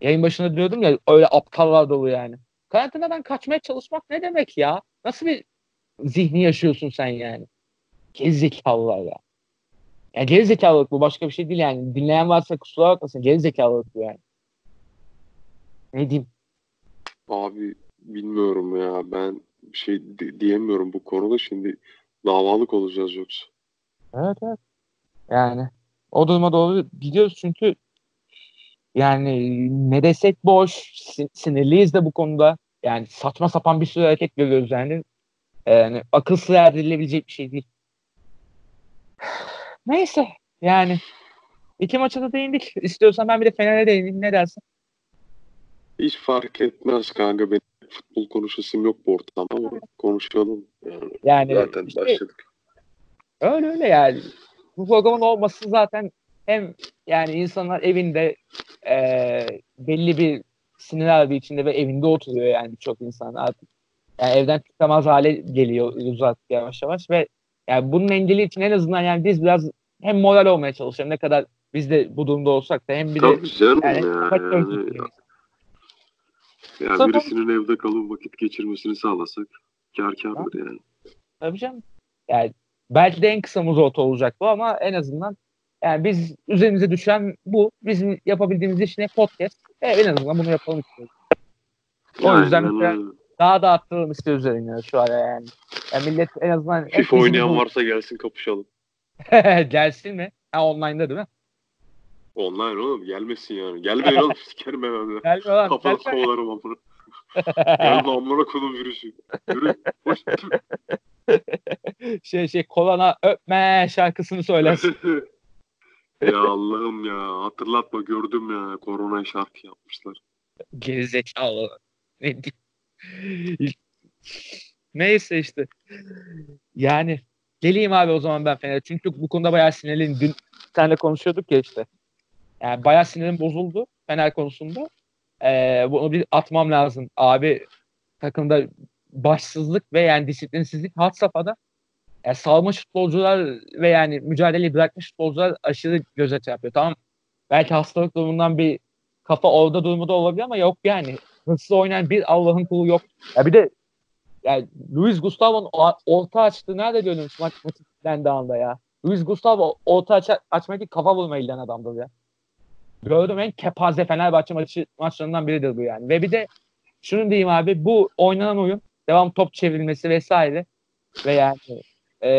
Yayın başında diyordum ya öyle aptallar dolu yani. Karantinadan kaçmaya çalışmak ne demek ya? Nasıl bir zihni yaşıyorsun sen yani? Gerizekalılar ya. Yani gerizekalılık bu başka bir şey değil yani. Dinleyen varsa kusura bakmasın gerizekalılık bu yani. Ne diyeyim? Abi bilmiyorum ya ben bir şey diyemiyorum bu konuda şimdi davalık olacağız yoksa. Evet evet. Yani o duruma doğru gidiyoruz çünkü yani ne desek boş, sinirliyiz de bu konuda. Yani saçma sapan bir sürü hareket görüyoruz yani. Yani akıl sır erdirilebilecek bir şey değil. Neyse yani iki maça da değindik. İstiyorsan ben bir de Fener'e değineyim. Ne dersin? Hiç fark etmez kanka. Benim futbol konuşasım yok bu ortamda ama konuşalım. Yani, yani zaten işte, başladık. Öyle öyle yani. Bu programın olması zaten hem yani insanlar evinde e, belli bir sinir harbi içinde ve evinde oturuyor yani çok insan artık. Yani evden çıkamaz hale geliyor artık yavaş yavaş ve yani bunun engeli için en azından yani biz biraz hem moral olmaya çalışıyoruz ne kadar biz de bu durumda olsak da hem bir Tabii de canım yani, ya, yani, yani birisinin evde kalıp vakit geçirmesini sağlasak kar kârdır yani. Tabii canım. Yani belki de en kısa muzot olacak bu ama en azından yani biz üzerimize düşen bu. Bizim yapabildiğimiz iş ne? Podcast. E, en azından bunu yapalım istiyoruz. O Aynen yüzden mesela daha da arttıralım istiyoruz üzerine şu ara yani. yani millet en azından... FIFA oynayan bu... varsa gelsin kapışalım. gelsin mi? Ha online'da değil mi? Online oğlum gelmesin yani. Gelmeyin oğlum sikerim ben öyle. Gelme lan. Kafanı kovalarım amına. Gelme amına kodum virüsü. Yürü. Hoş. şey şey kolana öpme şarkısını söylesin. ya Allah'ım ya hatırlatma gördüm ya korona şarkı yapmışlar. Gerizekalı. Ne Neyse işte. Yani geleyim abi o zaman ben Fener'e. Çünkü bu konuda bayağı sinirliyim. Dün senle konuşuyorduk ya işte. Yani bayağı sinirim bozuldu Fener konusunda. Ee, bunu bir atmam lazım. Abi takımda başsızlık ve yani disiplinsizlik hat safhada. Yani salmış futbolcular ve yani mücadeleyi bırakmış futbolcular aşırı göze çarpıyor. Tamam belki hastalık durumundan bir kafa orada durumu da olabilir ama yok yani. Hırsız oynayan bir Allah'ın kulu yok. Ya bir de yani Luis Gustavo'nun orta açtığı nerede görülmüş maç maçı ya. Luis Gustavo orta aç açmak kafa vurmayı giden adamdır ya. Gördüm en kepaze Fenerbahçe maçı, maçlarından biridir bu yani. Ve bir de şunu diyeyim abi bu oynanan oyun devam top çevrilmesi vesaire ve yani e,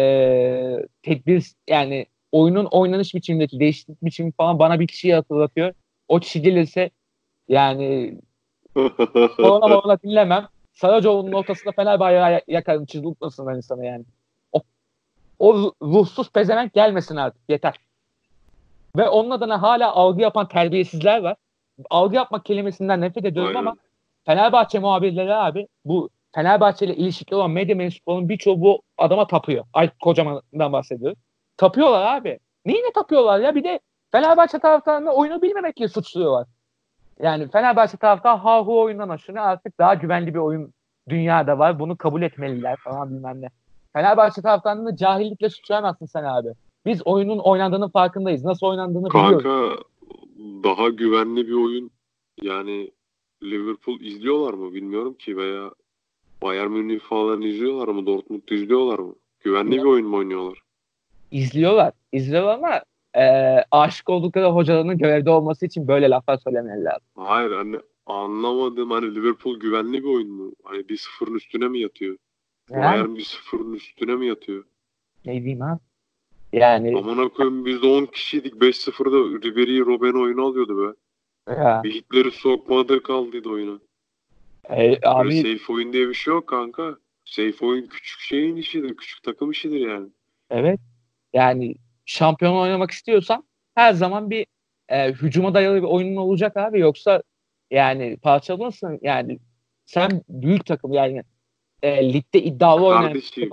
tedbir yani oyunun oynanış biçimindeki değişiklik biçimi falan bana bir kişiyi hatırlatıyor. O kişi gelirse yani korona morona dinlemem. Saracoğlu'nun ortasında Fenerbahçe'ye yakarım ben sana yani. O, o ruhsuz pezevenk gelmesin artık yeter. Ve onun adına hala algı yapan terbiyesizler var. Algı yapmak kelimesinden nefret ediyorum Aynen. ama Fenerbahçe muhabirleri abi bu Fenerbahçe ile ilişkili olan medya mensuplarının birçoğu bu adama tapıyor. Ay Kocaman'dan bahsediyorum. Tapıyorlar abi. Neyine tapıyorlar ya? Bir de Fenerbahçe taraftarını oyunu bilmemekle suçluyorlar. Yani Fenerbahçe taraftarı ha hu oyundan aşırı artık daha güvenli bir oyun dünyada var. Bunu kabul etmeliler falan bilmem ne. Fenerbahçe taraftarını cahillikle suçlayamazsın sen abi. Biz oyunun oynandığının farkındayız. Nasıl oynandığını biliyoruz. Kanka daha güvenli bir oyun yani Liverpool izliyorlar mı bilmiyorum ki veya Bayern Münih falan izliyorlar mı? Dortmund izliyorlar mı? Güvenli Ya. bir oyun mu oynuyorlar? İzliyorlar. İzliyorlar ama e, aşık oldukları hocalarının görevde olması için böyle laflar söylemeleri lazım. Hayır hani anlamadım hani Liverpool güvenli bir oyun mu? Hani 1-0'ın üstüne mi yatıyor? Yani, Bayern 1-0'ın üstüne mi yatıyor? ne diyeyim abi? Yani Amına koyayım biz de 10 kişiydik 5-0'da Ribery Robben oyunu alıyordu be. ya, Bir Hitler'i sokmadığı kaldıydı oyuna. e, Böyle abi safe oyun diye bir şey yok kanka. Safe oyun küçük şeyin işidir. Küçük takım işidir yani. evet. Yani şampiyon oynamak istiyorsan her zaman bir e, hücuma dayalı bir oyunun olacak abi. Yoksa yani parçalanırsın. Yani sen büyük takım yani e, ligde iddialı oynayan Kardeşim,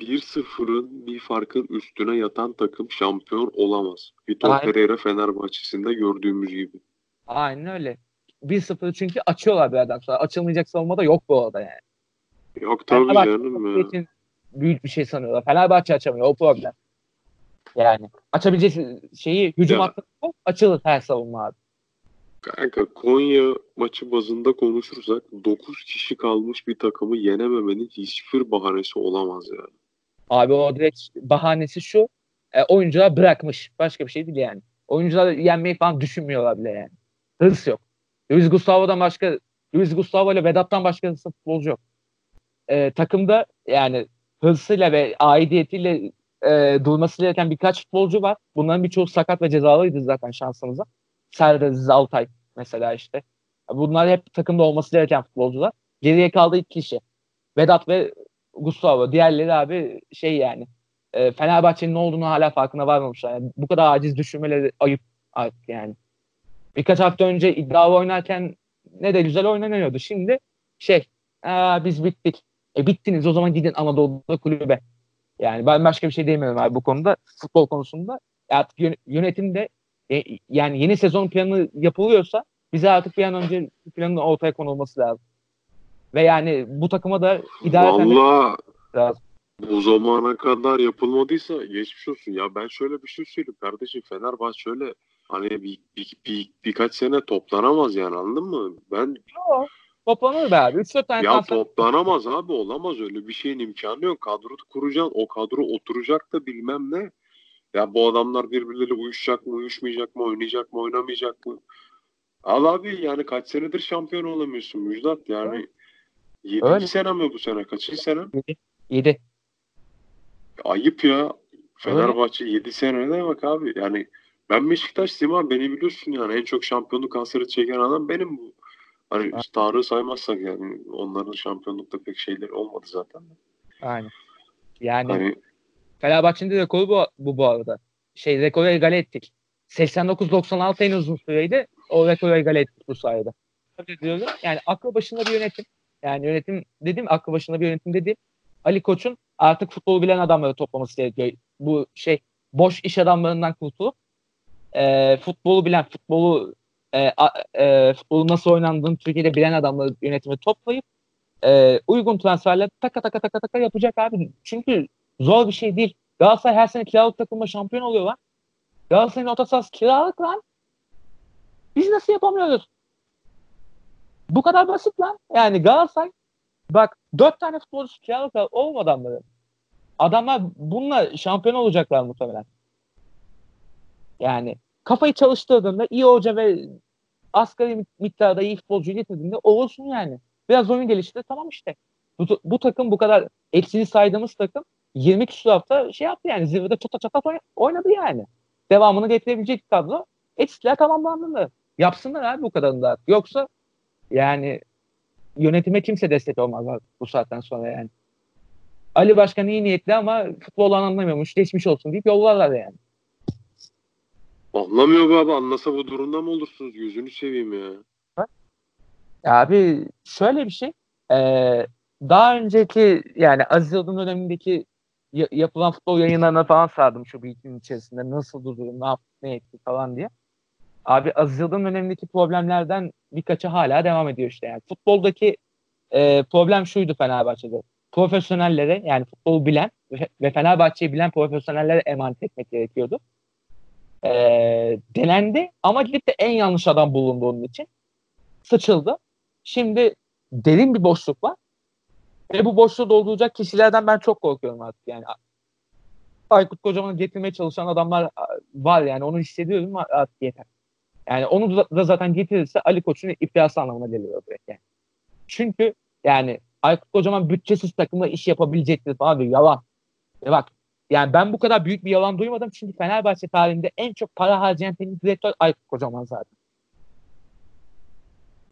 1-0'ın bir farkın üstüne yatan takım şampiyon olamaz. Vitor Aynen. Pereira Fenerbahçe'sinde gördüğümüz gibi. Aynen öyle. 1-0 çünkü açıyorlar bir adam sonra. Açılmayacak savunma da yok bu arada yani. Yok tabii Fenerbahçe canım ya. için büyük bir şey sanıyorlar. Fenerbahçe açamıyor o problem. Yani açabileceği şeyi hücum hattı açılır her savunma abi. Kanka Konya maçı bazında konuşursak 9 kişi kalmış bir takımı yenememenin hiçbir bahanesi olamaz yani. Abi o direkt bahanesi şu. E, oyuncular bırakmış. Başka bir şey değil yani. Oyuncular yenmeyi falan düşünmüyorlar bile yani. Hırs yok. Luis Gustavo'dan başka Luis Gustavo ile Vedat'tan başka hırslı futbolcu yok. E, takımda yani hırsıyla ve aidiyetiyle e, durması gereken birkaç futbolcu var. Bunların birçoğu sakat ve cezalıydı zaten şansımıza. Serdar Altay mesela işte. Bunlar hep takımda olması gereken futbolcular. Geriye kaldı iki kişi. Vedat ve Gustavo. Diğerleri abi şey yani e, Fenerbahçe'nin ne olduğunu hala farkına varmamışlar. Yani bu kadar aciz düşünmeleri ayıp artık yani. Birkaç hafta önce iddialı oynarken ne de güzel oynanıyordu. Şimdi şey Aa, biz bittik. E bittiniz o zaman gidin Anadolu'da kulübe. Yani ben başka bir şey demiyorum abi bu konuda. Futbol konusunda. Artık yön- yönetim de e, yani yeni sezon planı yapılıyorsa bize artık bir an önce planın ortaya konulması lazım. Ve yani bu takıma da idare Valla lazım. bu zamana kadar yapılmadıysa geçmiş olsun. Ya ben şöyle bir şey söyleyeyim kardeşim. Fenerbahçe şöyle hani bir, bir, bir- birkaç sene toplanamaz yani anladın mı? Ben Toplanır be abi. 3-4 tane ya toplanamaz abi olamaz öyle bir şeyin imkanı yok. Kadro kuracaksın o kadro oturacak da bilmem ne. Ya bu adamlar birbirleriyle uyuşacak mı uyuşmayacak mı oynayacak mı oynamayacak mı? Al abi yani kaç senedir şampiyon olamıyorsun Müjdat yani. Yedinci Öyle. sene mi bu sene? Kaçıncı sene? 7. Ayıp ya. Fenerbahçe 7 sene ne bak abi. Yani ben Beşiktaşlıyım abi. Beni biliyorsun yani. En çok şampiyonluk kanseri çeken adam benim bu. Hani Ha. Tarık'ı saymazsak yani onların şampiyonlukta pek şeyleri olmadı zaten. Aynen. Yani Hani Fenerbahçe'nin de rekoru bu, bu bu arada. Şey rekoru egale ettik. 89-96 en uzun süreydi. O rekoru egale ettik bu sayede. Diyorum. Yani aklı başında bir yönetim. Yani yönetim dedim aklı başında bir yönetim dedim. Ali Koç'un artık futbolu bilen adamları toplaması gerekiyor. Bu şey boş iş adamlarından kurtulup e, futbolu bilen, futbolu e, e, futbolu nasıl oynandığını Türkiye'de bilen adamları yönetimi toplayıp e, uygun transferler taka taka taka taka yapacak abi. Çünkü zor bir şey değil. Galatasaray her sene kiralık takımda şampiyon oluyor lan. Galatasaray'ın orta sahası kiralık lan. Biz nasıl yapamıyoruz? Bu kadar basit lan. Yani Galatasaray bak dört tane futbolcusu kiralık olmadı adamları. Adamlar bununla şampiyon olacaklar muhtemelen. Yani kafayı çalıştırdığında iyi hoca ve asgari miktarda iyi futbolcu getirdiğinde olursun yani. Biraz oyun gelişti tamam işte. Bu, bu takım bu kadar eksili saydığımız takım 20 küsur hafta şey yaptı yani zirvede çata çata oyn- oynadı yani. Devamını getirebilecek kadro eksiler tamamlandı. Yapsınlar abi bu kadarını da. Yoksa yani yönetime kimse destek olmaz bu saatten sonra yani. Ali Başkan iyi niyetli ama futbol anlamıyormuş. Geçmiş olsun deyip yollarlar yani. Anlamıyor be abi. Anlasa bu durumda mı olursunuz? Yüzünü seveyim ya. Abi şöyle bir şey. Ee, daha önceki yani Aziz Yıldırım dönemindeki y- yapılan futbol yayınlarına falan sardım şu bir iki gün içerisinde. Nasıl durum, ne yaptı, ne etti falan diye. Abi Aziz Yıldırım dönemindeki problemlerden birkaçı hala devam ediyor işte. Yani futboldaki e, problem şuydu Fenerbahçe'de. Profesyonellere yani futbolu bilen ve Fenerbahçe'yi bilen profesyonellere emanet etmek gerekiyordu. E, denendi ama gidip de en yanlış adam bulundu için. Sıçıldı. Şimdi derin bir boşluk var. Ve bu boşluğu dolduracak kişilerden ben çok korkuyorum artık. Yani Aykut Kocaman'ı getirmeye çalışan adamlar var yani onu hissediyorum artık yeter. Yani onu da zaten getirirse Ali Koç'un iflası anlamına geliyor direkt yani. Çünkü yani Aykut Kocaman bütçesiz takımla iş yapabilecektir abi yalan. E bak yani ben bu kadar büyük bir yalan duymadım çünkü Fenerbahçe tarihinde en çok para harcayan teknik direktör Aykut Kocaman zaten.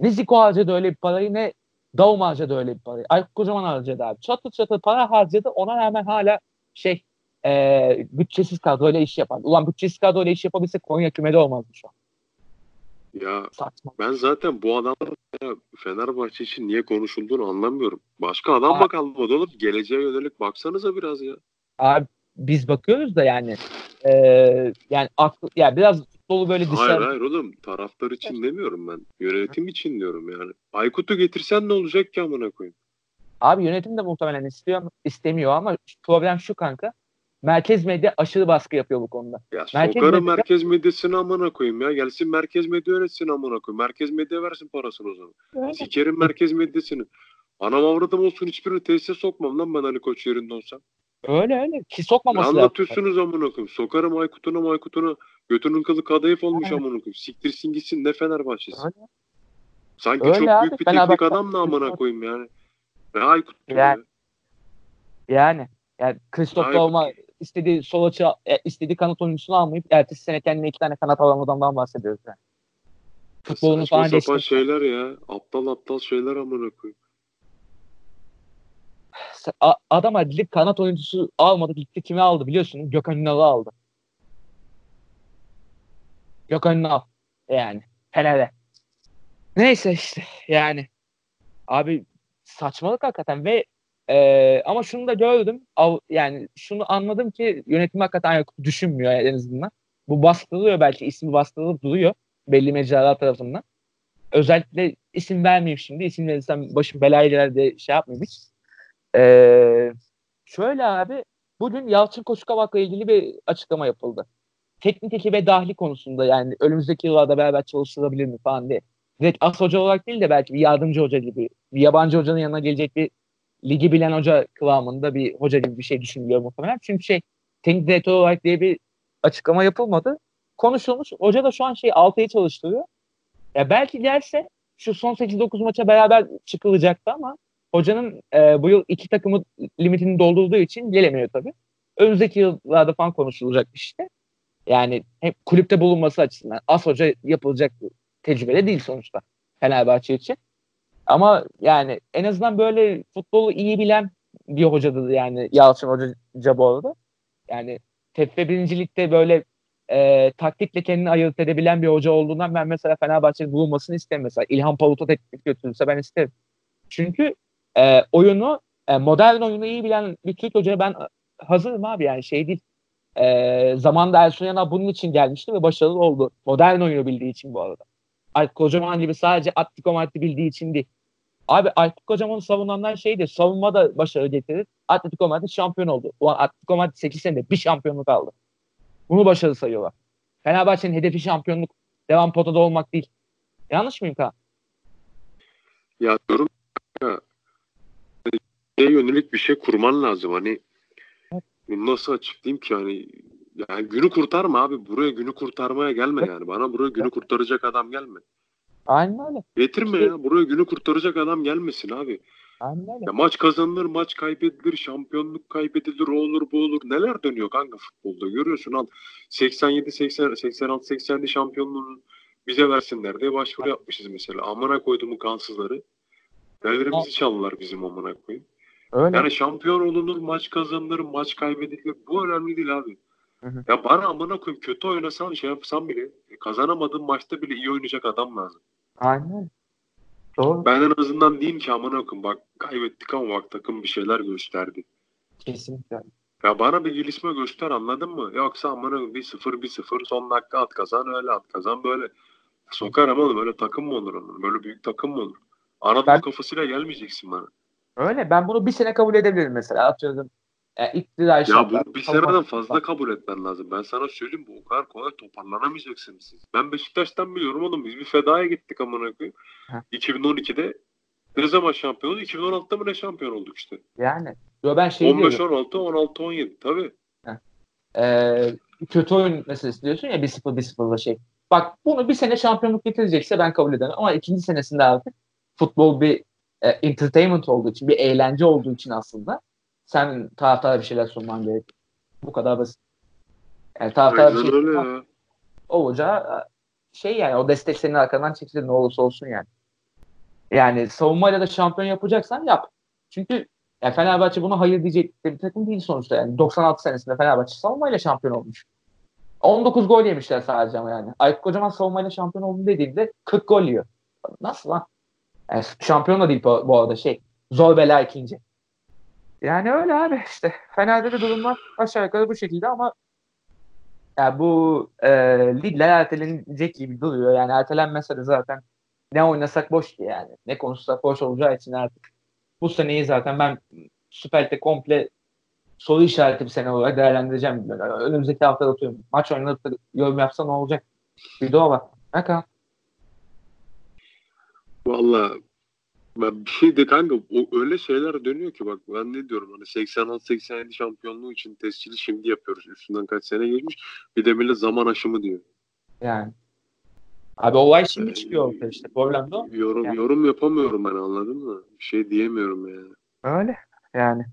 Ne Zico harcadı öyle bir parayı ne Davum harcadı öyle bir parayı. Aykut Kocaman harcadı abi. Çatır çatır para harcadı ona rağmen hala şey e, bütçesiz kadroyla iş yapar. Ulan bütçesiz kadroyla iş yapabilse Konya kümede olmazdı şu an. Ya Saçma. ben zaten bu adamların Fenerbahçe için niye konuşulduğunu anlamıyorum. Başka adam mı kalmadı oğlum? Geleceğe yönelik baksanıza biraz ya. Abi biz bakıyoruz da yani e, yani aklı, yani biraz futbolu böyle dışarı... Hayır hayır oğlum taraftar için demiyorum ben. Yönetim için diyorum yani. Aykut'u getirsen ne olacak ki amına koyayım? Abi yönetim de muhtemelen istiyor istemiyor ama problem şu kanka merkez medya aşırı baskı yapıyor bu konuda. Ya merkez sokarım medya... merkez medyasını amına koyayım ya. Gelsin merkez medya öğretsin amına koyayım. Merkez medya versin parasını o zaman. Evet. Sikerim merkez medyasını. Anam avradım olsun hiçbirini tesise sokmam lan ben Ali Koç yerinde olsam. Öyle öyle. Ki sokmaması lazım. Anlatıyorsunuz amına koyayım. Sokarım Aykut'una Maykut'una. Götünün kılı kadayıf olmuş amına koyayım. Siktirsin gitsin ne Fenerbahçesi. Öyle. Sanki öyle çok abi. büyük bir teknik adam da amına koyayım yani. Ne Aykut yani. Yani. Yani Christoph Daum'a istediği sol açı, e, istediği kanat oyuncusunu almayıp ertesi sene kendine iki tane kanat alan adamdan bahsediyoruz yani. Futbolunu falan sapan geçti. şeyler ya. Aptal aptal şeyler amına koyayım. Adam gidip kanat oyuncusu almadı. Gitti kimi aldı biliyorsun? Gökhan Ünal'ı aldı. Gökhan Ünal. Yani. Fener'e. Neyse işte yani. Abi saçmalık hakikaten ve ee, ama şunu da gördüm. Av, yani şunu anladım ki yönetim hakikaten düşünmüyor en azından. Bu bastırılıyor belki ismi bastırılıp duruyor belli mecralar tarafından. Özellikle isim vermeyeyim şimdi. İsim verirsem başım belaya girer diye şey yapmayayım hiç. Ee, şöyle abi bugün Yalçın Koçkavak'la ilgili bir açıklama yapıldı. Teknik ekibe dahli konusunda yani önümüzdeki yıllarda beraber çalışılabilir mi falan diye. Direkt as hoca olarak değil de belki bir yardımcı hoca gibi bir yabancı hocanın yanına gelecek bir ligi bilen hoca kıvamında bir hoca gibi bir şey düşünülüyor muhtemelen. Çünkü şey teknik direktör olarak diye bir açıklama yapılmadı. Konuşulmuş. Hoca da şu an şey 6'yı çalıştırıyor. Ya belki gelse şu son 8-9 maça beraber çıkılacaktı ama hocanın e, bu yıl iki takımı limitini doldurduğu için gelemiyor tabii. Önümüzdeki yıllarda falan konuşulacak işte. Yani hep kulüpte bulunması açısından az hoca yapılacak tecrübeli değil sonuçta Fenerbahçe için. Ama yani en azından böyle futbolu iyi bilen bir hocadı yani Yalçın Hoca arada. Yani Tepe birincilikte böyle e, taktikle kendini ayırt edebilen bir hoca olduğundan ben mesela Fenerbahçe'nin bulunmasını isterim. Mesela İlhan Palut'a teknik götürürse ben isterim. Çünkü e, oyunu e, modern oyunu iyi bilen bir Türk hocaya ben hazırım abi yani şey değil. E, zamanda Ersun Yanal bunun için gelmişti ve başarılı oldu. Modern oyunu bildiği için bu arada. Kocaman gibi sadece Atletico Madrid bildiği için değil. Abi Aykut Kocaman'ı savunanlar şeydi. Savunma da başarı getirir. Atletico Madrid şampiyon oldu. Ulan Atletico Madrid 8 senede bir şampiyonluk aldı. Bunu başarı sayıyorlar. Fenerbahçe'nin hedefi şampiyonluk. Devam potada olmak değil. Yanlış mıyım Kaan? Ya diyorum ya, yönelik bir şey kurman lazım. Hani evet. nasıl açıklayayım ki hani yani günü kurtarma abi. Buraya günü kurtarmaya gelme yani. Bana buraya günü kurtaracak adam gelme. Aynen öyle. Getirme işte, ya. Buraya günü kurtaracak adam gelmesin abi. Aynen öyle. Ya maç kazanılır, maç kaybedilir, şampiyonluk kaybedilir, o olur, bu olur. Neler dönüyor kanka futbolda? Görüyorsun al 87 80 86 87 şampiyonluğunu bize versinler diye başvuru yapmışız mesela. Amına koyduğumun kansızları. Devrimizi çaldılar bizim amına koyayım. Öyle. Yani şampiyon olunur, maç kazanılır, maç kaybedilir. Bu önemli değil abi. Hı hı. Ya bana amına koyayım kötü oynasan şey yapsan bile e, kazanamadığın maçta bile iyi oynayacak adam lazım. Aynen. Doğru. Ben en azından diyeyim ki amına koyayım bak kaybettik ama bak takım bir şeyler gösterdi. Kesinlikle. Ya bana bir gelişme göster anladın mı? Yoksa amına koyayım 1-0 1-0 son dakika at kazan öyle at kazan böyle. Sokar ama böyle takım mı olur onun? Böyle büyük takım mı olur? Anadolu Ben- kafasıyla gelmeyeceksin bana. Öyle. Ben bunu bir sene kabul edebilirim mesela. Atıyorum. Yani iktidar Ya bunu bir seneden fazla kabul etmen lazım. Ben sana söyleyeyim bu o kadar kolay toparlanamayacaksınız siz. Ben Beşiktaş'tan biliyorum oğlum biz bir fedaya gittik amına koyayım. Heh. 2012'de ne zaman şampiyon olduk? 2016'da mı ne şampiyon olduk işte? Yani. Yo ben şey 15 diyorum. 16 16 17 tabii. Ee, kötü oyun meselesi diyorsun ya 1-0 1-0'la şey. Bak bunu bir sene şampiyonluk getirecekse ben kabul ederim. Ama ikinci senesinde artık futbol bir e, entertainment olduğu için, bir eğlence olduğu için aslında sen taraftara bir şeyler sunman gerek. Bu kadar basit. Yani taraftara bir şey ya. olacağı e, şey yani o destek senin arkandan çekilir ne olursa olsun yani. Yani savunmayla da şampiyon yapacaksan yap. Çünkü yani Fenerbahçe buna hayır diyecek bir takım değil sonuçta yani. 96 senesinde Fenerbahçe savunmayla şampiyon olmuş. 19 gol yemişler sadece ama yani. Aykut Kocaman savunmayla şampiyon oldu dediğimde 40 gol yiyor. Nasıl lan? Yani şampiyon da değil bu, bu arada şey. Zor bela ikinci. Yani öyle abi işte. Fener'de de durumlar aşağı yukarı bu şekilde ama yani bu e, ligler ertelenecek gibi duruyor. Yani ertelenmese de zaten ne oynasak boş ki yani. Ne konuşsak boş olacağı için artık bu seneyi zaten ben Süper Lig'de komple soru işareti bir sene olarak değerlendireceğim. Yani önümüzdeki hafta atıyorum. Maç oynanıp da yorum yapsa ne olacak? Bir de o var. Kadar? Valla ben bir şey de kanka o öyle şeyler dönüyor ki bak ben ne diyorum hani 86-87 şampiyonluğu için tescili şimdi yapıyoruz. Üstünden kaç sene geçmiş. Bir de millet zaman aşımı diyor. Yani. Abi olay şimdi çıkıyor ortaya işte. Problem de o. Yorum Yani. yorum yapamıyorum ben anladın mı? Bir şey diyemiyorum yani. Öyle yani.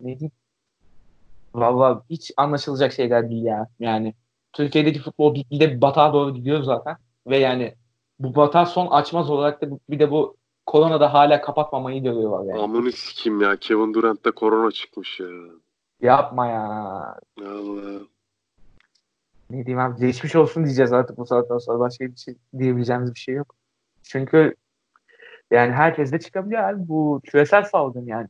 Ne diyeyim? Valla hiç anlaşılacak şeyler değil ya. Yani Türkiye'deki futbol bir batağa doğru gidiyor zaten. Ve yani bu batağı son açmaz olarak da bir de bu koronada hala kapatmamayı görüyorlar yani. Amını sikim ya. Kevin Durant'ta korona çıkmış ya. Yapma ya. Allah. Ne diyeyim abi geçmiş olsun diyeceğiz artık bu saatten sonra. Başka bir şey diyebileceğimiz bir şey yok. Çünkü yani herkes de çıkabiliyor abi. Bu küresel salgın yani.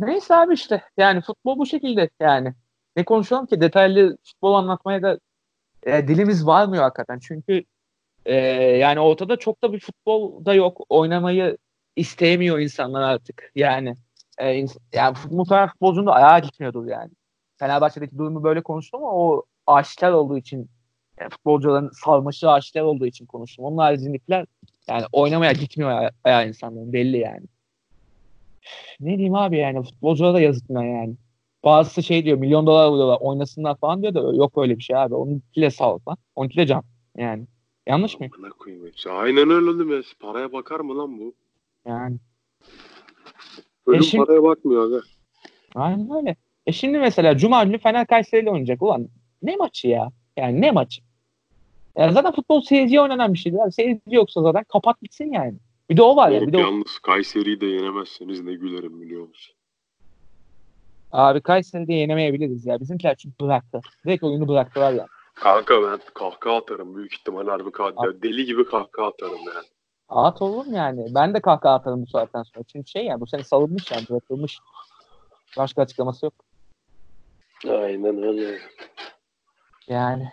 Neyse abi işte. Yani futbol bu şekilde yani. Ne konuşalım ki detaylı futbol anlatmaya da e, dilimiz varmıyor hakikaten. Çünkü e, yani ortada çok da bir futbol da yok. Oynamayı isteyemiyor insanlar artık. Yani e, ins- yani muhtemelen futbolcunun da gitmiyordur yani. Fenerbahçe'deki durumu böyle konuştum ama o aşikar olduğu için yani futbolcuların sarmaşı aşikar olduğu için konuştum. Onun haricindekiler yani oynamaya gitmiyor aya- ayağa insanların belli yani. Ne diyeyim abi yani futbolculara da yazık yani. Bazısı şey diyor milyon dolar alıyorlar oynasınlar falan diyor da yok öyle bir şey abi. Onunkiyle sağlık lan. Onunkiyle can. Yani. Yanlış mı? Amına koyayım. hepsi. Aynen öyle oğlum ya. Paraya bakar mı lan bu? Yani. Ölüm Eşim- paraya bakmıyor aga. Aynen öyle. E şimdi mesela Cuma günü Fener Kayseri'yle oynayacak. Ulan ne maçı ya? Yani ne maçı? Ya zaten futbol seyirciye oynanan bir şeydir. abi. Seyirci yoksa zaten kapat bitsin yani. Bir de o var ya. Bir de o- yalnız Kayseri'yi de yenemezseniz ne gülerim biliyor musun? Abi Kayseri'de yenemeyebiliriz ya. Bizimkiler çünkü bıraktı. Direkt oyunu bıraktılar ya. Kanka ben kahkaha atarım büyük ihtimal harbi kahkaha. Deli gibi kahkaha atarım yani. At olur mu yani? Ben de kahkaha atarım bu saatten sonra. Çünkü şey yani bu sene salınmış yani bırakılmış. Başka açıklaması yok. Aynen öyle. Yani.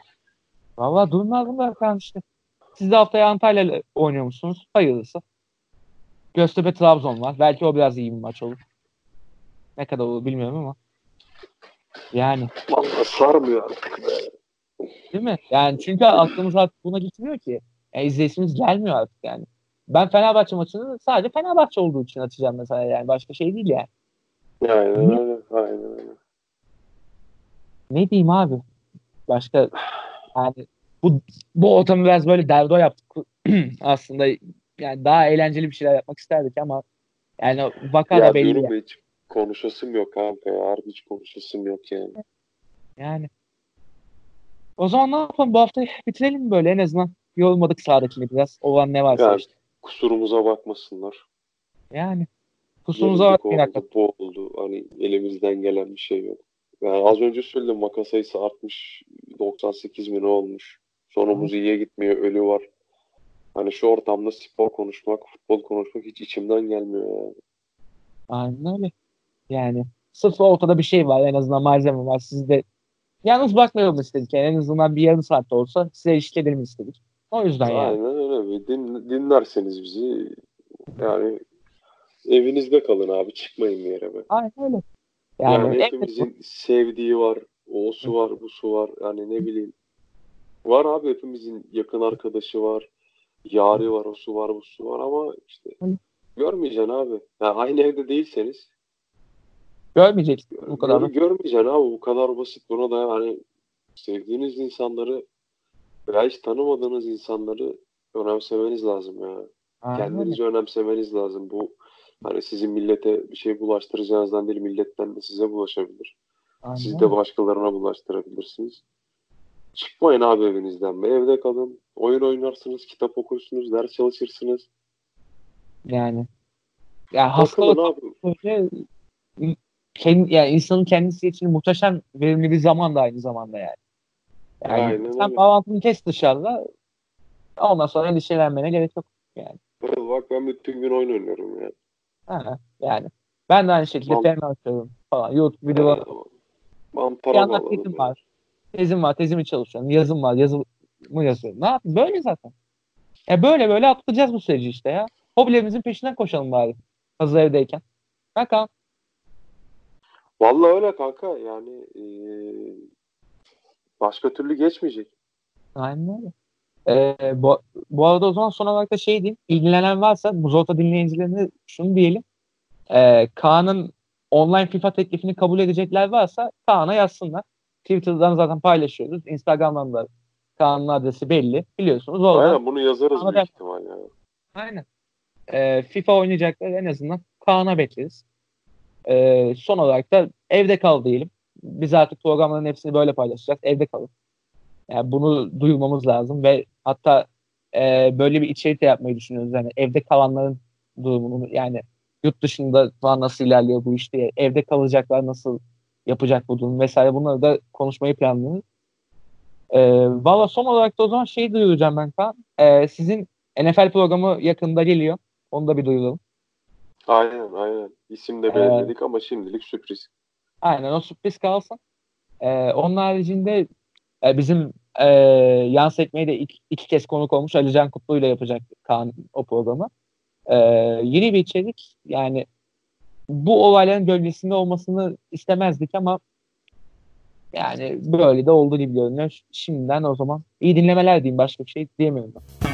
Valla durumlar bunlar kan işte. Siz de haftaya Antalya ile oynuyor musunuz? Hayırlısı. Göztepe Trabzon var. Belki o biraz iyi bir maç olur. Ne kadar olur bilmiyorum ama. Yani. Vallahi sarmıyor artık be. Değil mi? Yani çünkü aklımız artık buna gitmiyor ki. Yani izleyicimiz gelmiyor artık yani. Ben Fenerbahçe maçını sadece Fenerbahçe olduğu için açacağım mesela yani. Başka şey değil yani. Aynen öyle. Aynen öyle. Ne diyeyim abi? Başka yani bu bu ortamı biraz böyle derdo yaptık aslında. Yani daha eğlenceli bir şeyler yapmak isterdik ama yani vaka da belli. ya hiç konuşasım yok kanka ya. Harbi hiç konuşasım yok yani. yani. O zaman ne yapalım? Bu hafta bitirelim mi böyle en azından? Yorulmadık sahadakini biraz. Olan ne varsa Yani. işte. Kusurumuza bakmasınlar. Yani Yenildik bakmayın hakikaten. bu oldu. Hani elimizden gelen bir şey yok. Yani az önce söyledim vaka sayısı artmış. 98 bin olmuş. Sonumuz iyiye gitmiyor. Ölü var. Hani şu ortamda spor konuşmak, futbol konuşmak hiç içimden gelmiyor ya. Aynen öyle. Yani sırf ortada bir şey var. En azından malzeme var. Siz de yalnız bırakmayalım istedik. Yani en azından bir yarım saatte olsa size eşlik edelim istedik. O yüzden yani. Aynen öyle. Din, dinlerseniz bizi yani evinizde kalın abi. Çıkmayın bir yere be. Aynen öyle. Yani, Yani, evet, hepimizin sevdiği var. O su var, bu su var. Yani ne bileyim. Var abi hepimizin yakın arkadaşı var. Yari var, o su var, bu su var ama işte Hı. görmeyeceksin abi. Yani aynı evde değilseniz görmeyecek bu kadar. gör, görmeyeceksin abi. Bu kadar basit. Buna da hani sevdiğiniz insanları veya hiç tanımadığınız insanları önemsemeniz lazım ya. Aynen. Kendinizi önemsemeniz lazım. Bu hani sizin millete bir şey bulaştıracağınızdan değil milletten de size bulaşabilir. Aynen Siz de başkalarına bulaştırabilirsiniz. Çıkmayın abi evinizden. be. Evde kalın. Oyun oynarsınız, kitap okursunuz, ders çalışırsınız. Yani. Ya hastalık kendi, yani insanın kendisi için muhteşem verimli bir zaman da aynı zamanda yani. Yani Aynen sen öyle. bağlantını kes dışarıda ondan sonra endişelenmene gerek yok. Bak, bak ben bütün gün oyun oynuyorum ya. Ha, yani. Ben de aynı şekilde film açıyorum falan. YouTube videolar. Ben para bağladım tezim ya. var. Tezim var. Tezimi çalışıyorum. Yazım var. Yazımı yazıyorum. Ne yapayım? Böyle zaten. Ya böyle böyle atlayacağız bu süreci işte ya. Hobilerimizin peşinden koşalım bari. Hazır evdeyken. Bakalım. Vallahi öyle kanka yani eee, başka türlü geçmeyecek. Aynen öyle. Ee, bu, bu arada o zaman son olarak da şey diyeyim. İlgilenen varsa Muzolta dinleyicilerine şunu diyelim. Ee, Kaan'ın online FIFA teklifini kabul edecekler varsa Kaan'a yazsınlar. Twitter'dan zaten paylaşıyoruz. Instagram'dan da Kaan'ın adresi belli. Biliyorsunuz orada. Aynen bunu yazarız Ama büyük ihtimal. Aynen. Ee, FIFA oynayacaklar en azından Kaan'a bekleriz. Ee, son olarak da evde kal diyelim. Biz artık programların hepsini böyle paylaşacağız. Evde kalın. Yani bunu duyurmamız lazım ve hatta e, böyle bir içerik de yapmayı düşünüyoruz. Yani evde kalanların durumunu yani yurt dışında falan nasıl ilerliyor bu iş diye evde kalacaklar nasıl yapacak bu durum vesaire bunları da konuşmayı planlıyoruz. Ee, Valla son olarak da o zaman şeyi duyuracağım ben Kaan. Ee, sizin NFL programı yakında geliyor. Onu da bir duyuralım. Aynen aynen. İsim de Ee, belirledik ama şimdilik sürpriz. Aynen o sürpriz kalsın. Ee, onun haricinde e, bizim e, yan sekmeyi de iki, iki kez konuk olmuş Ali Can Kutlu ile yapacak Kaan o programı. Ee, yeni bir içerik yani bu olayların gölgesinde olmasını istemezdik ama yani böyle de oldu gibi görünüyor. Şimdiden o zaman iyi dinlemeler diyeyim başka bir şey diyemiyorum. ben.